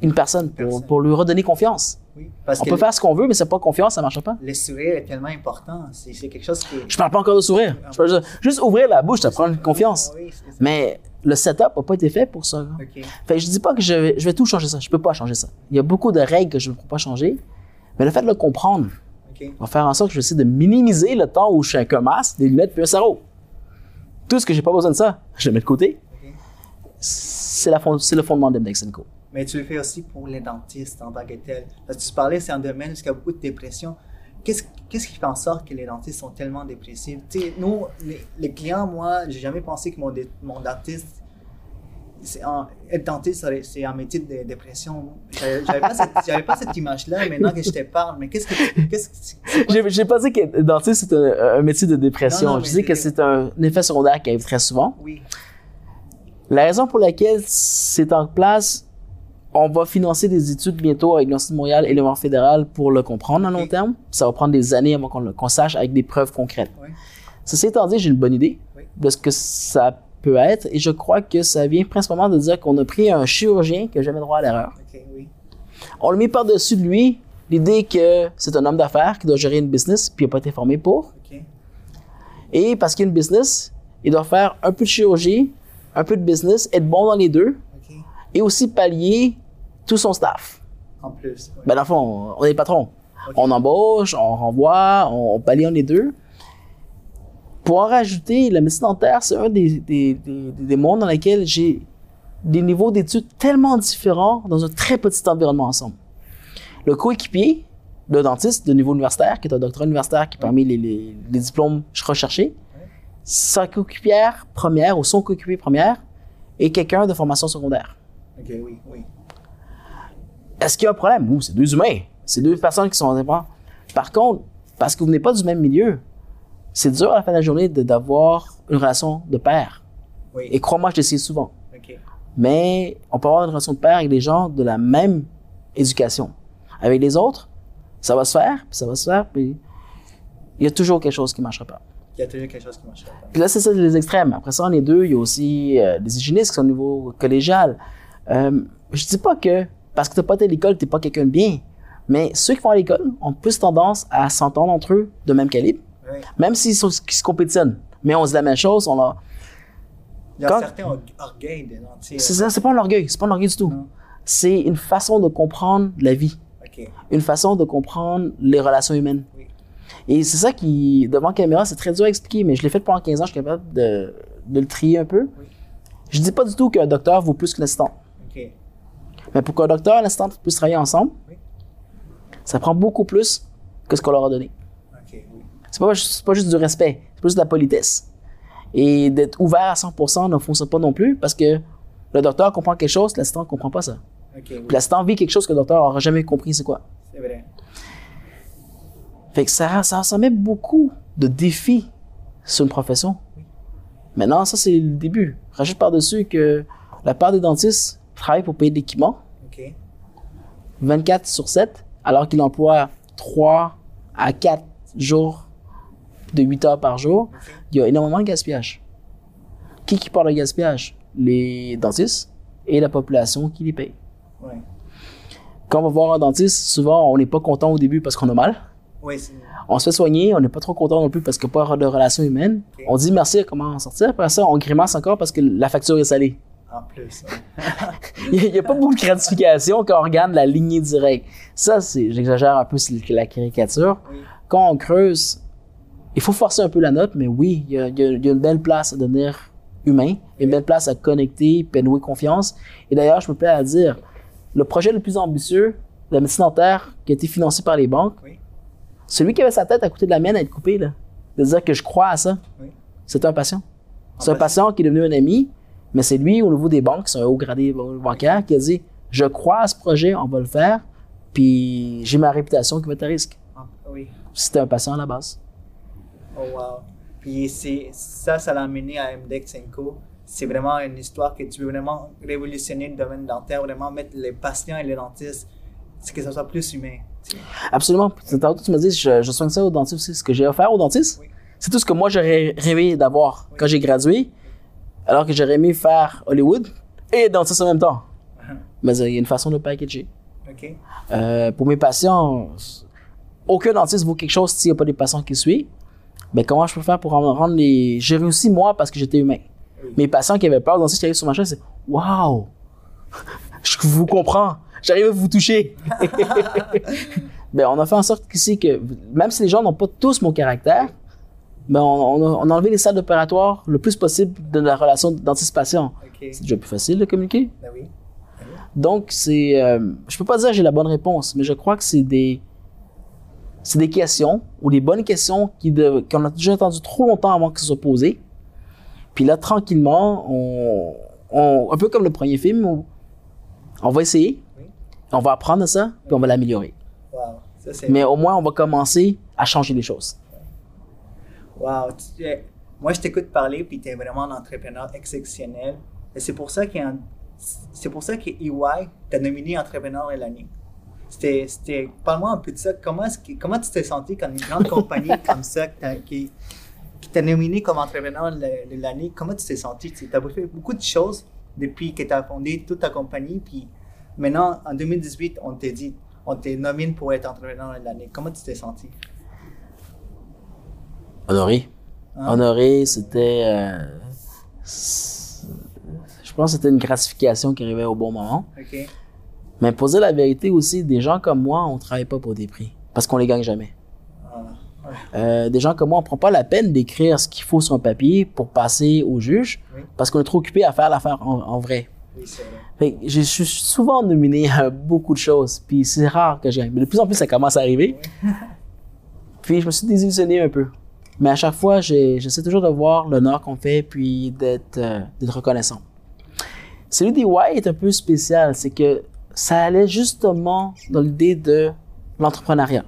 [SPEAKER 2] une personne, pour,
[SPEAKER 1] Personne.
[SPEAKER 2] pour lui redonner confiance.
[SPEAKER 1] Oui. Parce
[SPEAKER 2] On
[SPEAKER 1] que
[SPEAKER 2] peut faire ce qu'on veut, mais c'est pas confiance, ça marche pas.
[SPEAKER 1] le sourire est tellement important. C'est quelque chose qui.
[SPEAKER 2] Je parle pas encore de sourire. Je parle juste, juste ouvrir la bouche, ça prend une confiance.
[SPEAKER 1] Oui, c'est ça.
[SPEAKER 2] Mais le setup n'a pas été fait pour ça.
[SPEAKER 1] OK.
[SPEAKER 2] Fait que je dis pas que je vais, je vais tout changer ça. Je peux pas changer ça. Il y a beaucoup de règles que je ne peux pas changer. Mais le fait de le comprendre va faire en sorte que je vais essayer de minimiser le temps où je suis avec un masque, des lunettes puis un sarrau. Tout ce que j'ai pas besoin de ça, je le mets de côté. C'est, la fond- c'est le fondement d'Index Co.
[SPEAKER 1] Mais tu le fais aussi pour les dentistes en tant que tel. Parce que tu parlais, c'est un domaine où il y a beaucoup de dépression. Qu'est-ce qu'est-ce qui fait en sorte que les dentistes sont tellement dépressifs? Tu sais, nous, les, les clients, moi, j'ai jamais pensé que mon, dé- mon dentiste, un- être dentiste, c'est- un métier de dépression. J'avais pas, cette- pas cette image-là maintenant que je te parle. Mais qu'est-ce que. Qu'est-ce que c'est quoi-
[SPEAKER 2] J'ai, pas dit que dentiste, c'est un, un métier de dépression.
[SPEAKER 1] Non, non,
[SPEAKER 2] je dis que
[SPEAKER 1] c'est-
[SPEAKER 2] c'est un effet secondaire qui arrive très souvent.
[SPEAKER 1] Oui.
[SPEAKER 2] La raison pour laquelle c'est en place, on va financer des études bientôt avec l'Université de Montréal et le gouvernement fédéral pour le comprendre à long terme. Ça va prendre des années avant qu'on le sache avec des preuves concrètes. Ceci étant dit, j'ai une bonne idée
[SPEAKER 1] Oui.
[SPEAKER 2] de ce que ça peut être et je crois que ça vient principalement de dire qu'on a pris un chirurgien qui n'a jamais droit à l'erreur.
[SPEAKER 1] Oui.
[SPEAKER 2] On le met par-dessus de lui l'idée que c'est un homme d'affaires qui doit gérer une business puis il n'a pas été formé pour. Et parce qu'il y a une business, il doit faire un peu de chirurgie, un peu de business, être bon dans les deux. Et aussi pallier tout son staff.
[SPEAKER 1] En plus.
[SPEAKER 2] Ben, dans le fond, on est patron. On embauche, on renvoie, on, on pallie en les deux. Pour en rajouter, la médecine dentaire, c'est un des, des, des, des mondes dans lesquels j'ai des niveaux d'études tellement différents dans un très petit environnement ensemble. Le coéquipier, le dentiste de niveau universitaire, qui est un doctorat universitaire qui est parmi les, les, les diplômes recherchés, sa coéquipière première ou son coéquipier première est quelqu'un de formation secondaire.
[SPEAKER 1] OK, oui, oui.
[SPEAKER 2] Est-ce qu'il y a un problème? Ouh, c'est deux humains. C'est deux personnes qui sont indépendants. Par contre, parce que vous n'êtes pas du même milieu, c'est dur à la fin de la journée de- d'avoir une relation de père.
[SPEAKER 1] Oui.
[SPEAKER 2] Et crois-moi, je l'essaie souvent. Mais on peut avoir une relation de père avec des gens de la même éducation. Avec les autres, ça va se faire, puis ça va se faire, puis il y a toujours quelque chose qui ne marchera pas.
[SPEAKER 1] Il y a toujours quelque chose qui marche pas.
[SPEAKER 2] Puis là, c'est ça les extrêmes. Après ça, on est deux. Il y a aussi euh, des hygiénistes qui sont au niveau collégial. Euh, je dis pas que parce que t'as pas été à l'école, t'es pas quelqu'un de bien. Mais ceux qui vont à l'école ont plus tendance à s'entendre entre eux de même calibre,
[SPEAKER 1] Oui.
[SPEAKER 2] même s'ils sont- se compétitionnent. Mais on se dit la même chose. On a...
[SPEAKER 1] Il y a
[SPEAKER 2] Quand-
[SPEAKER 1] certains org- orgueils.
[SPEAKER 2] C'est ça, c'est pas un orgueil. C'est pas un orgueil du tout. C'est une façon de comprendre la vie. Une façon de comprendre les relations humaines.
[SPEAKER 1] Oui.
[SPEAKER 2] Et c'est ça qui, devant caméra, c'est très dur à expliquer, mais je l'ai fait pendant 15 ans, je suis capable de, de le trier un peu.
[SPEAKER 1] Oui.
[SPEAKER 2] Je dis pas du tout qu'un docteur vaut plus qu'un assistant. Mais pour qu'un docteur et un assistant puissent travailler ensemble,
[SPEAKER 1] Oui.
[SPEAKER 2] ça prend beaucoup plus que ce qu'on leur a donné.
[SPEAKER 1] OK, oui.
[SPEAKER 2] C'est pas, juste du respect, c'est plus de la politesse. Et d'être ouvert à 100% ne fonctionne pas non plus parce que le docteur comprend quelque chose, l'assistant ne comprend pas ça.
[SPEAKER 1] OK, oui.
[SPEAKER 2] L'assistant vit quelque chose que le docteur n'aura jamais compris c'est quoi.
[SPEAKER 1] C'est vrai.
[SPEAKER 2] Fait que ça, ça, ça met beaucoup de défis sur une profession. Maintenant, ça, c'est le début. Rajoute par-dessus que la part des dentistes travaillent pour payer de l'équipement
[SPEAKER 1] OK.
[SPEAKER 2] 24 sur 7, alors qu'il emploie 3 à 4 jours de 8 heures par jour. Il y a énormément de gaspillage. Qui qui parle de gaspillage? Les dentistes et la population qui les paye.
[SPEAKER 1] Ouais.
[SPEAKER 2] Quand on va voir un dentiste, souvent, on n'est pas content au début parce qu'on a mal. On se fait soigner, on n'est pas trop content non plus parce qu'il n'y a pas de relation humaine. On dit merci, comment en sortir? Après ça, on grimace encore parce que la facture est salée.
[SPEAKER 1] En plus.
[SPEAKER 2] Il n'y a, pas beaucoup de gratification quand on regarde la lignée directe. Ça, c'est, j'exagère un peu, c'est la caricature.
[SPEAKER 1] Oui.
[SPEAKER 2] Quand on creuse, il faut forcer un peu la note, mais oui, il y a, il y a- il y a une belle place à devenir humain, une belle place à connecter, puis à nouer confiance. Et d'ailleurs, je me plais à dire, le projet le plus ambitieux de la médecine dentaire qui a été financé par les banques,
[SPEAKER 1] Oui.
[SPEAKER 2] celui qui avait sa tête à côté de la mienne à être coupée, là, de dire que je crois à ça,
[SPEAKER 1] Oui.
[SPEAKER 2] c'est un patient. C'est un
[SPEAKER 1] patient
[SPEAKER 2] qui est devenu un ami, mais c'est lui, au niveau des banques, c'est un haut gradé bancaire, qui a dit Je crois à ce projet, on va le faire, puis j'ai ma réputation qui va être à risque.
[SPEAKER 1] Ah, Oui.
[SPEAKER 2] C'était un patient à la base.
[SPEAKER 1] Oh wow. Puis c'est ça, ça l'a amené à MDEX Co. C'est vraiment une histoire que tu veux vraiment révolutionner le domaine dentaire, vraiment mettre les patients et les dentistes, c'est que ça soit plus humain.
[SPEAKER 2] Absolument. Tantôt, tu me dis je, je soigne ça au dentiste aussi. Ce que j'ai offert au dentiste,
[SPEAKER 1] Oui.
[SPEAKER 2] c'est tout ce que moi j'aurais rêvé d'avoir
[SPEAKER 1] Oui.
[SPEAKER 2] quand j'ai gradué, alors que j'aurais aimé faire Hollywood et dentiste en même temps. Mais euh, il y a une façon de packager.
[SPEAKER 1] OK?
[SPEAKER 2] Euh, pour mes patients, aucun dentiste vaut quelque chose s'il n'y a pas des patients qui suivent. Mais comment je peux faire pour en rendre les. J'ai réussi moi parce que j'étais humain.
[SPEAKER 1] Oui.
[SPEAKER 2] Mes patients qui avaient peur, dentiste qui arrive sur ma chaîne, c'est Waouh! Je vous comprends. J'arrive à vous toucher. ben, on a fait en sorte qu'ici, que même si les gens n'ont pas tous mon caractère, ben, on, on a, on a enlevé les salles opératoires le plus possible de la relation dentiste-patient.
[SPEAKER 1] OK.
[SPEAKER 2] C'est déjà plus facile de communiquer.
[SPEAKER 1] Ben oui.
[SPEAKER 2] Donc, c'est. euh, je peux pas dire que j'ai la bonne réponse, mais je crois que c'est des. C'est des questions ou des bonnes questions qui de- qu'on a déjà attendu trop longtemps avant qu'elles soient posées. Puis là, tranquillement, on, on- un peu comme le premier film, on, on va essayer,
[SPEAKER 1] Oui.
[SPEAKER 2] on va apprendre ça, puis on va l'améliorer.
[SPEAKER 1] Wow. Ça, c'est
[SPEAKER 2] Mais au moins, on va commencer à changer les choses.
[SPEAKER 1] Wow. tu- euh, moi, je t'écoute parler, puis tu es vraiment un entrepreneur exceptionnel. Et c'est pour ça un- c'est pour ça que EY t'a nominé entrepreneur de l'année. C'était, c'était, parle-moi un peu de ça. Comment, que- comment tu t'es senti quand une grande compagnie comme ça que qui, qui t'a nominé comme entrepreneur de, de l'année, comment tu t'es senti? Tu as fait beaucoup de choses depuis que tu as fondé toute ta compagnie, puis maintenant, en 2018, on t'a dit, on t'a nommé pour être entrepreneur de l'année. Comment tu t'es senti?
[SPEAKER 2] Honoré.
[SPEAKER 1] Hein?
[SPEAKER 2] Honoré, c'était. euh, je pense que c'était une gratification qui arrivait au bon moment. Mais pour dire la vérité aussi, des gens comme moi, on travaille pas pour des prix. Parce qu'on les gagne jamais.
[SPEAKER 1] Ah, ouais.
[SPEAKER 2] Euh, des gens comme moi, on prend pas la peine d'écrire ce qu'il faut sur un papier pour passer au juge.
[SPEAKER 1] Oui.
[SPEAKER 2] Parce qu'on est trop occupé à faire l'affaire en, en vrai.
[SPEAKER 1] Oui.
[SPEAKER 2] Fait je suis souvent nominé à beaucoup de choses. Puis c'est rare que je gagne. Mais de plus en plus, ça commence à arriver. puis je me suis désillusionné un peu. Mais à chaque fois, j'essaie toujours de voir l'honneur qu'on fait puis d'être euh, d'être reconnaissant. Celui des Y est un peu spécial. C'est que ça allait justement dans l'idée de l'entrepreneuriat.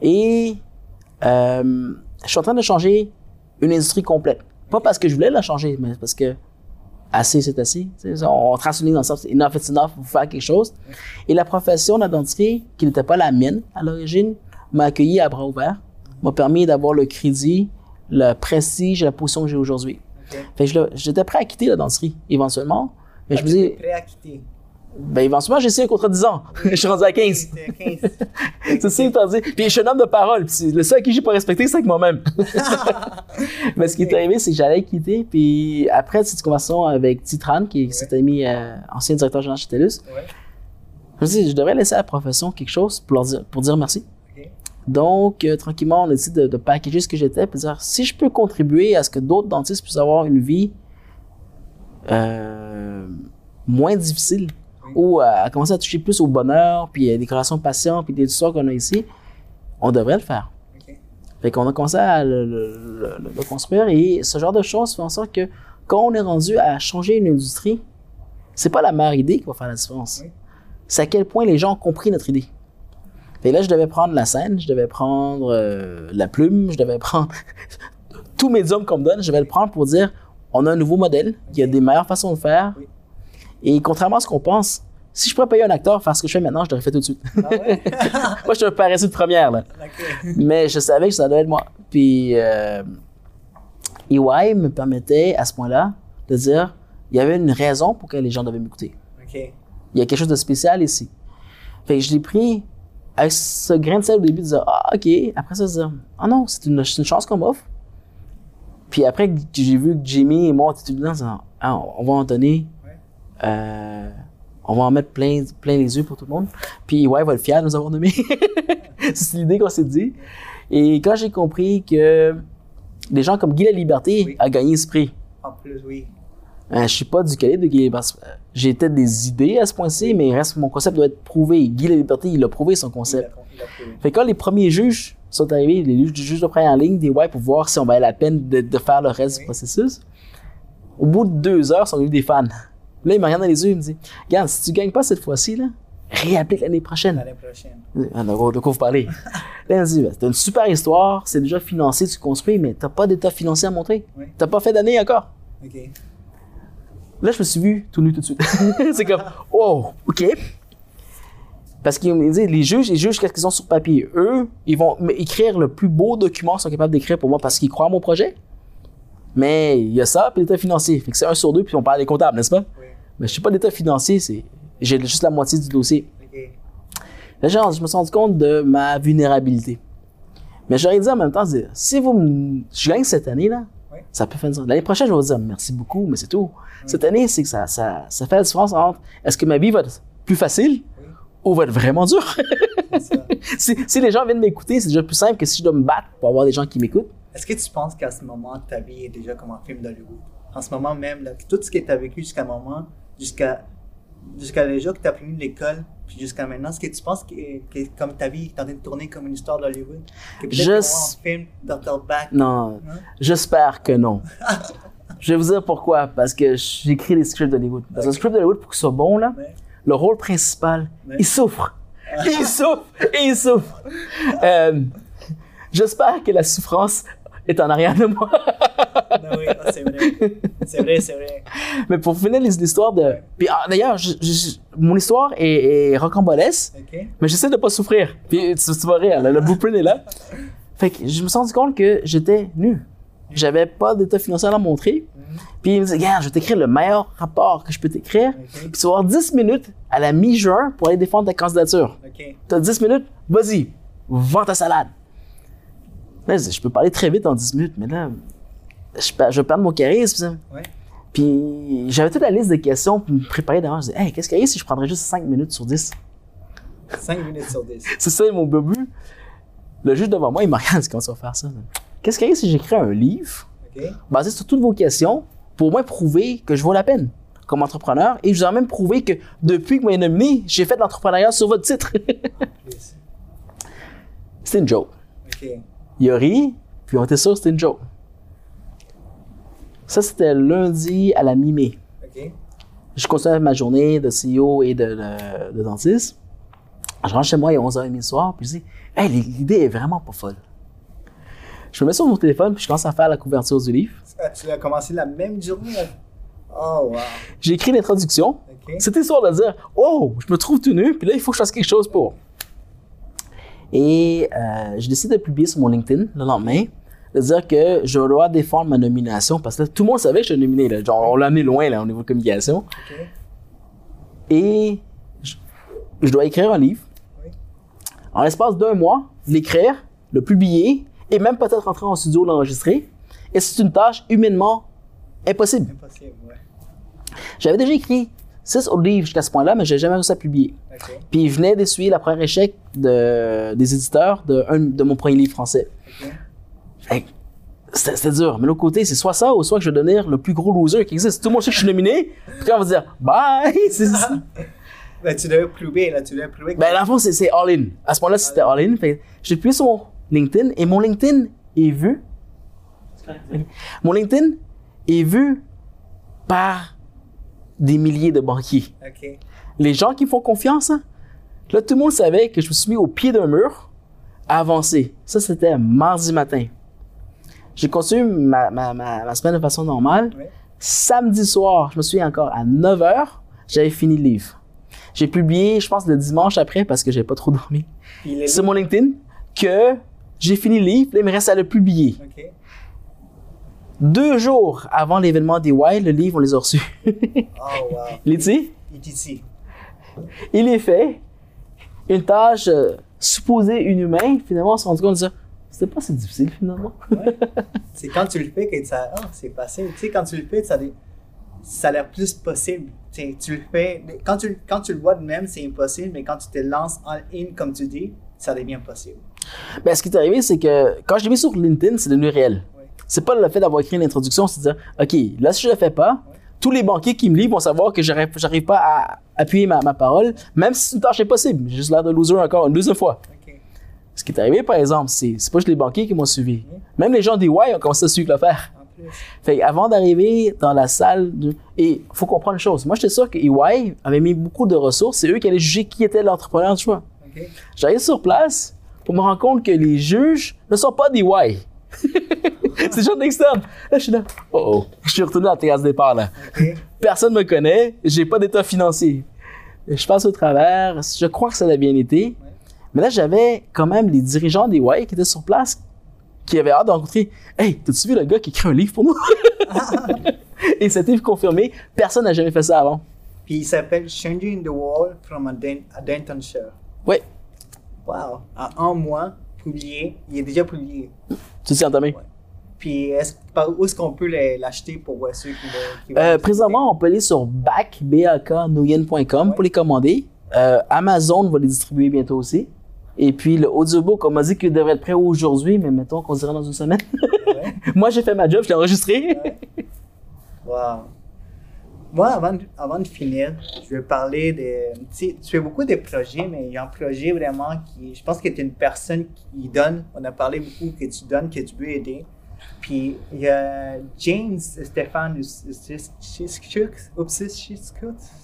[SPEAKER 2] Et euh, je suis en train de changer une industrie complète. Pas parce que je voulais la changer, mais parce que assez, c'est assez. On trace une ligne dans le sens, enough, it's enough, vous faire quelque chose. Et la profession dentisterie, qui n'était pas la mienne à l'origine, m'a accueilli à bras ouverts, m'a permis d'avoir le crédit, le prestige et la position que j'ai aujourd'hui.
[SPEAKER 1] OK.
[SPEAKER 2] Fait que je l'ai- j'étais prêt à quitter la dentisterie, éventuellement. Mais je me dis,
[SPEAKER 1] prêt à quitter.
[SPEAKER 2] ben éventuellement, j'ai signé un contrat de 10 ans. je suis rendu à 15.
[SPEAKER 1] T'es à 15.
[SPEAKER 2] C'est ça, étant dit. Puis je suis un homme de parole. Puis le seul à qui j'ai pas respecté, c'est avec moi-même. Mais ce qui est arrivé, c'est que j'allais quitter. Puis après cette conversation avec Titran, qui est cet ami euh, ancien directeur général chez TELUS,
[SPEAKER 1] Ouais.
[SPEAKER 2] je me suis dit, je devrais laisser à la profession quelque chose pour, leur dire, pour dire merci. Donc, euh, tranquillement, on a décidé de, de packager ce que j'étais, puis dire, si je peux contribuer à ce que d'autres dentistes puissent avoir une vie euh, moins difficile, ou euh, à commencer à toucher plus au bonheur, puis à des relations patients, puis des histoires qu'on a ici, on devrait le faire.
[SPEAKER 1] OK.
[SPEAKER 2] Fait qu'on a commencé à le, le- le- le construire et ce genre de choses fait en sorte que quand on est rendu à changer une industrie, c'est pas la meilleure idée qui va faire la différence.
[SPEAKER 1] Oui.
[SPEAKER 2] C'est à quel point les gens ont compris notre idée. Fait que là, je devais prendre la scène, je devais prendre euh, la plume, je devais prendre tout médium qu'on me donne, je devais le prendre pour dire on a un nouveau modèle, il y a des meilleures façons de faire.
[SPEAKER 1] Oui.
[SPEAKER 2] Et contrairement à ce qu'on pense, si je pourrais payer un acteur faire ce que je fais maintenant, je l'aurais fait tout de suite.
[SPEAKER 1] Ah ouais?
[SPEAKER 2] Moi, je suis un paresseux de première, là. Mais je savais que ça devait être moi. Puis, euh, EY me permettait à ce point-là de dire il y avait une raison pour laquelle les gens devaient m'écouter. Il y a quelque chose de spécial ici. Fait que je l'ai pris avec ce grain de sel au début de dire ah, ok. Après ça, dire ah non, c'est une, chance qu'on m'offre. Puis après que j'ai vu que Jimmy et moi, on était dedans, ah, on va en donner.
[SPEAKER 1] Ouais.
[SPEAKER 2] Euh, on va en mettre plein, plein les yeux pour tout le monde. Puis ouais, va être fier de nous avoir nommés. c'est l'idée qu'on s'est dit. Et quand j'ai compris que des gens comme Guy La Liberté
[SPEAKER 1] Oui.
[SPEAKER 2] a gagné ce prix,
[SPEAKER 1] En plus, oui.
[SPEAKER 2] Euh, je suis pas du calibre de Guy Liberté. J'ai peut-être des idées à ce point-ci, mais il reste, mon concept doit être prouvé. Guy La Liberté, il a prouvé son
[SPEAKER 1] Il
[SPEAKER 2] concept.
[SPEAKER 1] a, il a prouvé.
[SPEAKER 2] Fait que quand les premiers juges sont arrivés, les juges, juges de première ligne des ouais pour voir si on valait la peine de, de faire le reste du processus, au bout de deux heures, ils sont venus des fans. Là, il me regarde dans les yeux, il me dit Regarde, si tu gagnes pas cette fois-ci, là, réapplique l'année prochaine.
[SPEAKER 1] L'année prochaine.
[SPEAKER 2] Ah, de quoi vous parlez? Là, il me dit C'est une super histoire, c'est déjà financé, tu construis, mais t'as pas d'état financier à montrer.
[SPEAKER 1] Oui.
[SPEAKER 2] T'as pas fait d'année encore.
[SPEAKER 1] OK.
[SPEAKER 2] Là, je me suis vu tout nu tout de suite. c'est comme, oh, OK. Parce qu'ils me disent, les juges, ils jugent qu'est-ce qu'ils ont sur papier. Eux, ils vont écrire le plus beau document qu'ils sont capables d'écrire pour moi parce qu'ils croient à mon projet. Mais il y a ça, puis l'état financier. Fait que c'est un sur deux, puis on parle des comptables, n'est-ce pas?
[SPEAKER 1] Oui.
[SPEAKER 2] Mais je suis pas d'état financier, c'est, j'ai juste la moitié du dossier. Là, genre, je me suis rendu compte de ma vulnérabilité. Mais j'aurais dit en même temps, si vous me, je gagne cette année, là, Ça peut faire une différence. L'année prochaine, je vais vous dire merci beaucoup, mais c'est tout. Cette année, c'est que ça, ça, ça fait la différence entre est-ce que ma vie va être plus facile ou va être vraiment dure? Si, si les gens viennent m'écouter, c'est déjà plus simple que si je dois me battre pour avoir des gens qui m'écoutent.
[SPEAKER 1] Est-ce que tu penses qu'à ce moment, ta vie est déjà comme un film d'Hollywood? En ce moment même, là, tout ce que tu as vécu jusqu'à moment, jusqu'à jusqu'à les jours que tu as fini de l'école, jusqu'à maintenant, est-ce que tu penses que, que comme ta vie est en train de tourner comme une histoire d'Hollywood? Que peut-être film Dr. Back?
[SPEAKER 2] Non,
[SPEAKER 1] Non?
[SPEAKER 2] j'espère que non. je vais vous dire pourquoi. Parce que j'écris des scripts d'Hollywood. Dans un
[SPEAKER 1] Ok.
[SPEAKER 2] script d'Hollywood, pour qu'il soit bon, là,
[SPEAKER 1] Ouais.
[SPEAKER 2] le rôle principal,
[SPEAKER 1] Ouais.
[SPEAKER 2] il souffre. Il souffre et il souffre. Euh, J'espère que la souffrance est en arrière de moi.
[SPEAKER 1] Non, oui, ah, c'est vrai. C'est vrai, c'est vrai.
[SPEAKER 2] Mais pour finir l'histoire de. Puis ah, d'ailleurs, mon histoire est, est rocambolesque, mais j'essaie de pas souffrir. Puis tu, tu vas rire, là, le blueprint est là. Fait que je me suis rendu compte que j'étais nu. J'avais pas d'état financier à montrer.
[SPEAKER 1] Mhm.
[SPEAKER 2] Puis il me dit, regarde, je vais t'écrire le meilleur rapport que je peux t'écrire.
[SPEAKER 1] OK?
[SPEAKER 2] Puis tu vas avoir 10 minutes à la mi-juin pour aller défendre ta candidature.
[SPEAKER 1] OK.
[SPEAKER 2] T'as 10 minutes, vas-y, vends ta salade. Là, je peux parler très vite en 10 minutes, mais là, je, je vais perdre mon charisme. ça.
[SPEAKER 1] Ouais.
[SPEAKER 2] Puis j'avais toute la liste de questions pour me préparer d'avance. Je disais, hey, qu'est-ce qu'il y a si je prendrais juste 5 minutes sur 10?
[SPEAKER 1] 5 minutes sur 10.
[SPEAKER 2] C'est ça mon but. Le juge devant moi, il me regarde, comment tu vas faire ça? Qu'est-ce qu'il y a si j'écris un livre basé sur toutes vos questions pour moins prouver que je vaux la peine comme entrepreneur et je vous ai même prouvé que depuis que vous m'avez nominé, j'ai fait de l'entrepreneuriat sur votre titre. C'était une joke.
[SPEAKER 1] OK.
[SPEAKER 2] Il a ri, puis on était sûr que c'était une joke. Ça, c'était lundi à la mi-mai. Je continuais ma journée de CEO et de, de- de dentiste. Je rentre chez moi, il est 11h30 le soir, puis je dis Hey, l'idée est vraiment pas folle. Je me mets sur mon téléphone, puis je commence à faire la couverture du livre.
[SPEAKER 1] Ah, tu l'as commencé la même journée? Oh, wow.
[SPEAKER 2] J'ai écrit l'introduction.
[SPEAKER 1] OK?
[SPEAKER 2] C'était histoire de dire Oh, je me trouve tout nu, puis là, il faut que je fasse quelque chose pour. Et euh, j'ai décidé de publier sur mon LinkedIn le lendemain, de dire que je dois défendre ma nomination, parce que là, tout le monde savait que je suis nominé. Là. Genre, on l'a amené loin là, au niveau de communication. Et je, je dois écrire un livre.
[SPEAKER 1] Oui.
[SPEAKER 2] En l'espace d'un mois, l'écrire, le publier, et même peut-être rentrer en studio, l'enregistrer. Et c'est une tâche humainement impossible.
[SPEAKER 1] Impossible, ouais.
[SPEAKER 2] J'avais déjà écrit six autres livres jusqu'à ce point-là, mais j'ai jamais réussi à publier. Puis je venais d'essuyer la première échec de, des éditeurs de, un, de mon premier livre français.
[SPEAKER 1] OK?
[SPEAKER 2] Fait que C'était dur. Mais l'autre côté, c'est soit ça ou soit que je vais devenir le plus gros loser qui existe. Tout le monde sait que je suis nominé. Puis quand on va dire bye, c'est ça.
[SPEAKER 1] Ben, tu devais prouver, là, tu devais prouver que...
[SPEAKER 2] Ben, le fond, c'est all-in. À ce moment-là, c'était all-in. J'ai appuyé sur mon LinkedIn et mon LinkedIn est vu. Mon LinkedIn est vu par des milliers de banquiers. Les gens qui me font confiance, hein, là, tout le monde savait que je me suis mis au pied d'un mur à avancer. Ça, c'était mardi matin. J'ai continué ma, ma, ma, ma semaine de façon normale. Samedi soir, je me souviens encore, à 9 h, j'avais fini le livre. J'ai publié, je pense, le dimanche après parce que j'avais pas trop dormi. Sur mon LinkedIn, que j'ai fini le livre, là, il me reste à le publier. Deux jours avant l'événement des Wild, le livre, on les a reçus.
[SPEAKER 1] Oh, wow.
[SPEAKER 2] Il est ici?
[SPEAKER 1] Il est ici.
[SPEAKER 2] Il est fait. Une tâche euh, supposée inhumaine, finalement, on s'est rendu compte de dire c'était pas si difficile finalement.
[SPEAKER 1] Ouais. C'est quand tu le fais que ça, oh, c'est facile. Tu sais, quand tu le fais, ça, ça a l'air plus possible. Tu le fais, quand tu, quand tu le vois de même, c'est impossible, mais quand tu te lances en in, comme tu dis, ça devient possible.
[SPEAKER 2] Ben, ce qui est arrivé, c'est que quand je l'ai mis sur LinkedIn, c'est devenu réel. C'est pas le fait d'avoir écrit une introduction, c'est de dire, OK, là, si je le fais pas, tous les banquiers qui me lisent vont savoir que j'arrive, j'arrive pas à appuyer ma, ma parole, même si c'est une tâche impossible. J'ai juste l'air de loser encore une deuxième fois. Ce qui est arrivé, par exemple, c'est, c'est pas juste les banquiers qui m'ont suivi. Même les gens Y ont commencé à suivre l'affaire. Fait avant d'arriver dans la salle, de... et faut comprendre une chose. Moi, j'étais sûr que EY avait mis beaucoup de ressources. C'est eux qui allaient juger qui était l'entrepreneur du choix. J'arrive sur place pour me rendre compte que les juges ne sont pas des Y. c'est des gens d'externe. Là, je suis là. Oh oh. Je suis retourné à la terrasse départ, là. Personne me connaît. J'ai pas d'état financier. Je passe au travers. Je crois que ça a bien été. Mais là, j'avais quand même les dirigeants des Y qui étaient sur place qui avaient hâte de rencontrer. Hey, t'as-tu vu le gars qui écrit un livre pour nous? Et cet livre confirmé, personne n'a jamais fait ça avant.
[SPEAKER 1] Puis il s'appelle Changing the World from a, Den- a Denton Share.
[SPEAKER 2] Oui,
[SPEAKER 1] Wow. En un mois, publié. Il est déjà publié.
[SPEAKER 2] tu t'y entamé.
[SPEAKER 1] Ouais. Puis est-ce, par où est-ce qu'on peut l'acheter pour euh, ceux qui veulent? qui
[SPEAKER 2] Euh,
[SPEAKER 1] veulent
[SPEAKER 2] présentement, on peut aller sur back, B-A-K-Noyen.com
[SPEAKER 1] Ouais.
[SPEAKER 2] pour les commander. Euh, Amazon va les distribuer bientôt aussi. Et puis le audiobook, on m'a dit qu'il devrait être prêt aujourd'hui, mais mettons qu'on dirait dans une semaine.
[SPEAKER 1] Ouais.
[SPEAKER 2] Moi, j'ai fait ma job, je l'ai enregistré.
[SPEAKER 1] Ouais. Wow. Moi, avant de, finir, je vais parler de. Tu fais beaucoup de projets, mais il y a un projet vraiment qui. Je pense que tu es une personne qui donne. On a parlé beaucoup que tu donnes, que tu veux aider. Puis il y a James Stéphane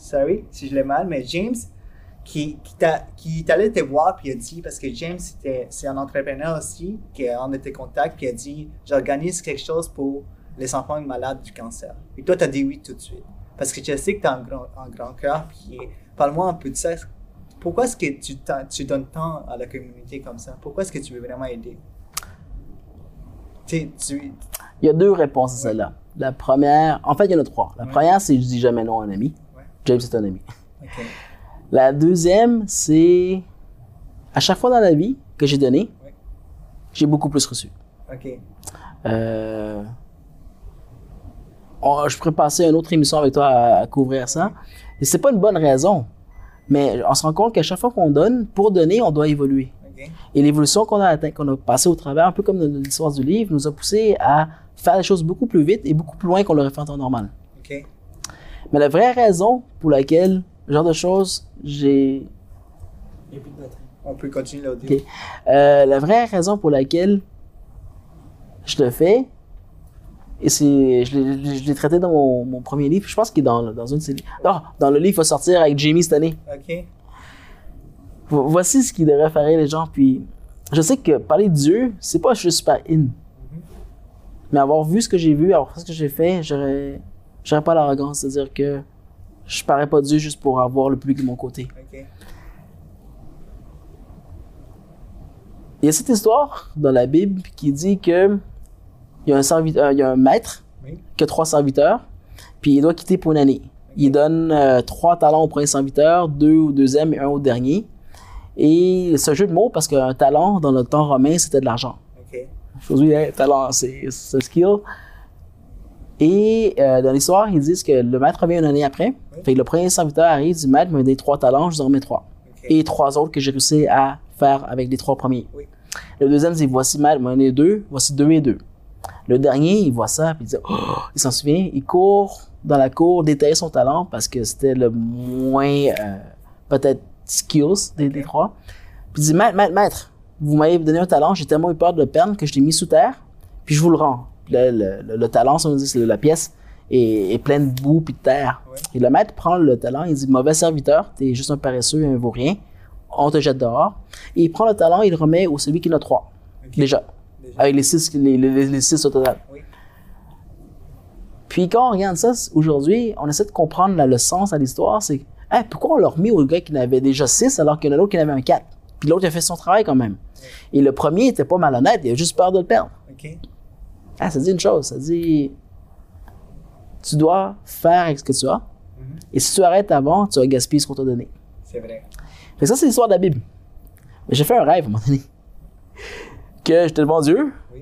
[SPEAKER 1] sorry si je l'ai mal, mais James qui, qui, est allé te voir puis il a dit, parce que James c'est un entrepreneur aussi, qui en était contact, puis a dit J'organise quelque chose pour les enfants malades du cancer. Et toi, tu as dit oui tout de suite. Parce que je sais que tu as un grand, un grand cœur, parle-moi un peu de ça. Pourquoi est-ce que tu, donnes tant à la communauté comme ça? Pourquoi est-ce que tu veux vraiment aider? Tu.
[SPEAKER 2] Il y a deux réponses à celle-là. La première, en fait, il y en a trois. La
[SPEAKER 1] Ouais.
[SPEAKER 2] première, c'est je dis jamais non à un ami.
[SPEAKER 1] Ouais.
[SPEAKER 2] James est un ami. La deuxième, c'est à chaque fois dans la vie que j'ai donné,
[SPEAKER 1] Ouais.
[SPEAKER 2] j'ai beaucoup plus reçu.
[SPEAKER 1] Ok.
[SPEAKER 2] Euh, on- je pourrais passer une autre émission avec toi à, à couvrir ça. Et c'est pas une bonne raison. Mais on se rend compte qu'à chaque fois qu'on donne, pour donner, on doit évoluer. Et l'évolution qu'on a atteint, qu'on a passé au travers, un peu comme dans l'histoire du livre, nous a poussé à faire les choses beaucoup plus vite et beaucoup plus loin qu'on l'aurait fait en temps normal. Mais la vraie raison pour laquelle, ce genre de choses, j'ai.
[SPEAKER 1] On peut continuer l'audio.
[SPEAKER 2] Ok. Euh, la vraie raison pour laquelle je le fais, et c'est, je l'ai- je l'ai traité dans mon, mon premier livre, je pense qu'il est dans, dans une de livres. Non, dans le livre qui va sortir avec Jamie cette année.
[SPEAKER 1] Ok.
[SPEAKER 2] Vo- Voici ce qui devrait faire les gens. Puis, je sais que parler de Dieu, c'est pas juste super in. Mais avoir vu ce que j'ai vu, avoir fait ce que j'ai fait, j'aurais, j'aurais pas l'arrogance de dire que je parais pas Dieu juste pour avoir le public de mon côté.
[SPEAKER 1] Ok.
[SPEAKER 2] Il y a cette histoire dans la Bible qui dit que il y a un serviteur, il y a un maître
[SPEAKER 1] Oui.
[SPEAKER 2] qui a trois serviteurs, puis il doit quitter pour une année. Il donne euh, trois talents au premier serviteur, deux au deuxième et un au dernier. Et c'est un jeu de mots parce qu'un talent dans le temps romain c'était de l'argent.
[SPEAKER 1] Ok.
[SPEAKER 2] Aujourd'hui, un talent c'est un skill. Et euh, dans l'histoire, ils disent que le maître revient une année après. Fait que le premier serviteur arrive, dit Maître m'a donné trois talents, je vous en remets trois et trois autres que j'ai réussi à faire avec les trois premiers.
[SPEAKER 1] Oui.
[SPEAKER 2] Le deuxième dit voici mal, m'en est deux, voici deux et deux. Le dernier, il voit ça, puis il dit oh, il s'en souvient, il court dans la cour détailler son talent parce que c'était le moins euh, peut-être skills des, des trois. Puis il dit maître, maître, maître, vous m'avez donné un talent, j'ai tellement eu peur de le perdre que je l'ai mis sous terre, puis je vous le rends. Puis là, le, le- le talent, ça veut dire c'est la pièce est, est pleine de boue puis de terre.
[SPEAKER 1] Ouais.
[SPEAKER 2] Et le maître prend le talent, il dit mauvais serviteur, t'es juste un paresseux, un vaurien, on te jette dehors. Et il prend le talent, il le remet au celui qui en a trois. Déjà. Avec les six, les, les- les six au total.
[SPEAKER 1] Oui.
[SPEAKER 2] Puis quand on regarde ça aujourd'hui, on essaie de comprendre le sens à l'histoire, c'est Hey, pourquoi on l'a remis au gars qui en avait déjà six alors qu'il y en a l'autre qui en avait un quatre? Puis l'autre a fait son travail quand même. Et le premier était pas malhonnête, il a juste peur de le perdre.
[SPEAKER 1] Ok.
[SPEAKER 2] Ah, ça dit une chose, ça dit tu dois faire avec ce que tu as.
[SPEAKER 1] Mhm.
[SPEAKER 2] Et si tu arrêtes avant, tu vas gaspiller ce qu'on t'a donné.
[SPEAKER 1] C'est vrai.
[SPEAKER 2] Fait que ça, c'est l'histoire de la Bible. Mais j'ai fait un rêve à un moment donné. Que j'étais devant Dieu,
[SPEAKER 1] Oui.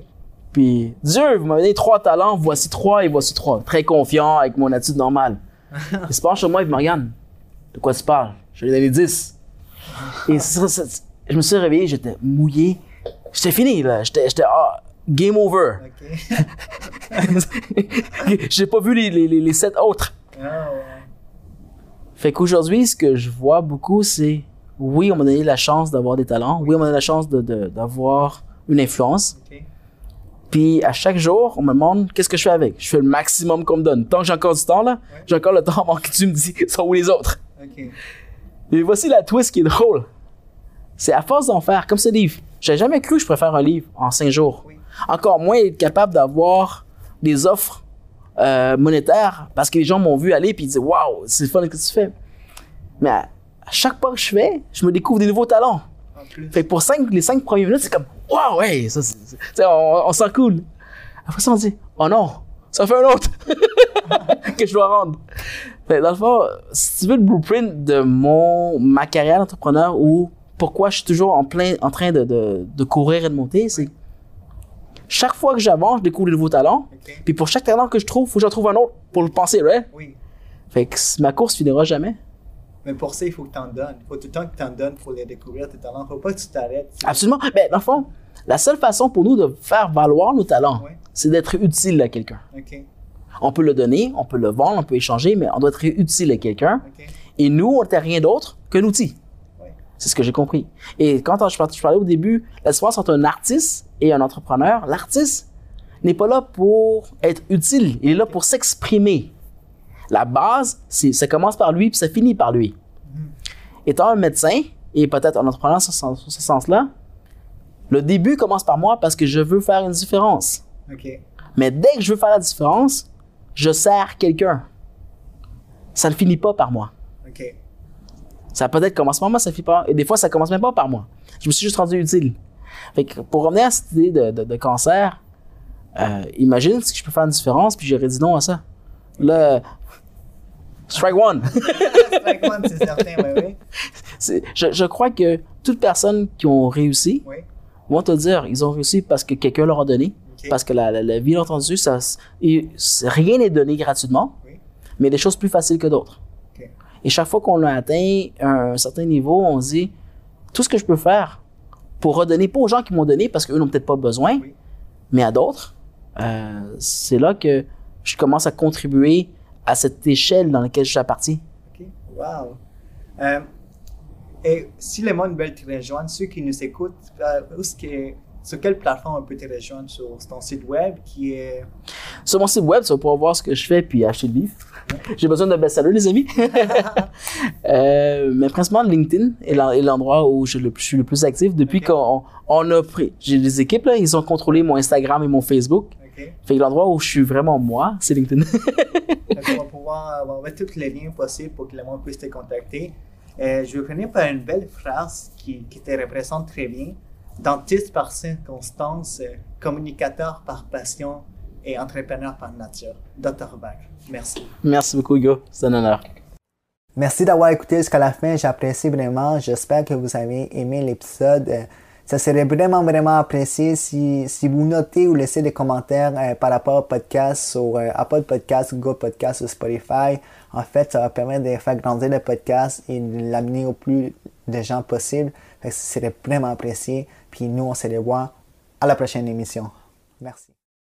[SPEAKER 2] Puis, Dieu, vous m'avez donné trois talents, voici trois et voici trois. Très confiant avec mon attitude normale. il se penche sur moi et il me regarde. De quoi tu parles? Je lui ai donné 10. Et ça, ça- je me suis réveillé, j'étais mouillé. J'étais fini, là. J'étais, j'étais, ah, game over.
[SPEAKER 1] OK.
[SPEAKER 2] J'ai pas vu les, les, les, les sept autres.
[SPEAKER 1] Ah, ouais.
[SPEAKER 2] Fait qu'aujourd'hui, ce que je vois beaucoup, c'est oui, on m'a donné la chance d'avoir des talents. Oui, on m'a donné la chance de- d'avoir une influence. Puis à chaque jour, on me demande qu'est-ce que je fais avec? Je fais le maximum qu'on me donne. Tant que j'ai encore du temps, là, j'ai encore le temps avant que tu me dis sont où les autres?
[SPEAKER 1] OK.
[SPEAKER 2] Et voici la twist qui est drôle. C'est à force d'en faire, comme ce livre. J'ai jamais cru que je faire un livre en cinq jours.
[SPEAKER 1] Oui.
[SPEAKER 2] Encore moins être capable d'avoir des offres euh, monétaires parce que les gens m'ont vu aller puis ils disent Waouh, c'est fun ce que tu fais. Mais à, à chaque pas que je fais, je me découvre des nouveaux talents. Fait que pour cinq, les cinq premières minutes, c'est comme Waouh, ouais, ça, on, on sent cool. Après ça, on dit Oh non, ça fait un autre que je dois rendre. Fait, dans le fond, si tu veux le blueprint de mon, ma carrière d'entrepreneur ou pourquoi je suis toujours en plein, en train de, de, de courir et de monter, c'est chaque fois que j'avance, je découvre de nouveaux talents.
[SPEAKER 1] OK.
[SPEAKER 2] Puis pour chaque talent que je trouve, faut que j'en trouve un autre pour le penser, right?
[SPEAKER 1] Oui.
[SPEAKER 2] Fait que ma course finira jamais.
[SPEAKER 1] Mais pour ça, il faut que tu en donnes. Il faut tout le temps que tu en donnes pour les découvrir, tes talents. Il faut pas que tu t'arrêtes.
[SPEAKER 2] Absolument. Mais dans le fond, la seule façon pour nous de faire valoir nos talents, c'est d'être utile à quelqu'un. On peut le donner, on peut le vendre, on peut échanger, mais on doit être utile à quelqu'un. Et nous, on n'était rien d'autre qu'un outil. C'est ce que j'ai compris. Et quand je parlais, je parlais au début, la différence entre un artiste et un entrepreneur, l'artiste n'est pas là pour être utile, il est là pour s'exprimer. La base, c'est, ça commence par lui puis ça finit par lui. Étant un médecin et peut-être un entrepreneur sur ce, sur ce sens-là, le début commence par moi parce que je veux faire une différence. Mais dès que je veux faire la différence, je sers quelqu'un. Ça ne finit pas par moi. Ça peut-être commence par moi, ça finit pas. Et des fois, ça commence même pas par moi. Je me suis juste rendu utile. Fait que pour revenir à cette idée de, de- de cancer, euh, imagine si je peux faire une différence, puis j'aurais dit non à ça. Là, strike one.
[SPEAKER 1] Strike one, c'est certain, oui, oui.
[SPEAKER 2] C'est- je, je crois que toutes personnes qui ont réussi
[SPEAKER 1] Oui.
[SPEAKER 2] vont te dire ils ont réussi parce que quelqu'un leur a donné, parce que la, la, la vie l'a entendu. Ça, et c'est- rien n'est donné gratuitement,
[SPEAKER 1] Oui.
[SPEAKER 2] mais des choses plus faciles que d'autres. Et chaque fois qu'on a atteint un certain niveau, on se dit tout ce que je peux faire pour redonner, pas aux gens qui m'ont donné parce qu'eux n'ont peut-être pas besoin,
[SPEAKER 1] Oui.
[SPEAKER 2] mais à d'autres, euh, c'est là que je commence à contribuer à cette échelle dans laquelle je suis parti.
[SPEAKER 1] OK. Wow. Euh, et si le monde veut te rejoindre, ceux qui nous écoutent, euh, où est-ce que, sur quelle plateforme on peut te rejoindre? Sur ton site web qui est.
[SPEAKER 2] Sur mon site web, tu vas pouvoir voir ce que je fais puis acheter le livre. J'ai besoin d'un best-seller, les amis. Euh, mais principalement, LinkedIn est l'en- est l'endroit où je, le- je suis le plus actif depuis qu'on on a pris. J'ai des équipes, là, ils ont contrôlé mon Instagram et mon Facebook.
[SPEAKER 1] OK.
[SPEAKER 2] Fait que l'endroit où je suis vraiment moi, c'est LinkedIn.
[SPEAKER 1] Donc, on va pouvoir on va mettre tous les liens possibles pour que le monde puisse te contacter. Euh, je vais finir par une belle phrase qui, qui te représente très bien. Dentiste par circonstance, euh, communicateur par passion et entrepreneur par nature. Dr. Bach. Merci.
[SPEAKER 2] Merci beaucoup, Hugo. C'est un honneur.
[SPEAKER 1] Merci d'avoir écouté jusqu'à la fin. J'apprécie vraiment. J'espère que vous avez aimé l'épisode. Ça serait vraiment, vraiment apprécié si, si vous notez ou laissez des commentaires euh, par rapport au podcast sur euh, Apple Podcast, Google Podcast ou Spotify. En fait, ça va permettre de faire grandir le podcast et de l'amener au plus de gens possible. Ce serait vraiment apprécié. Puis nous, on se revoit à la prochaine émission. Merci.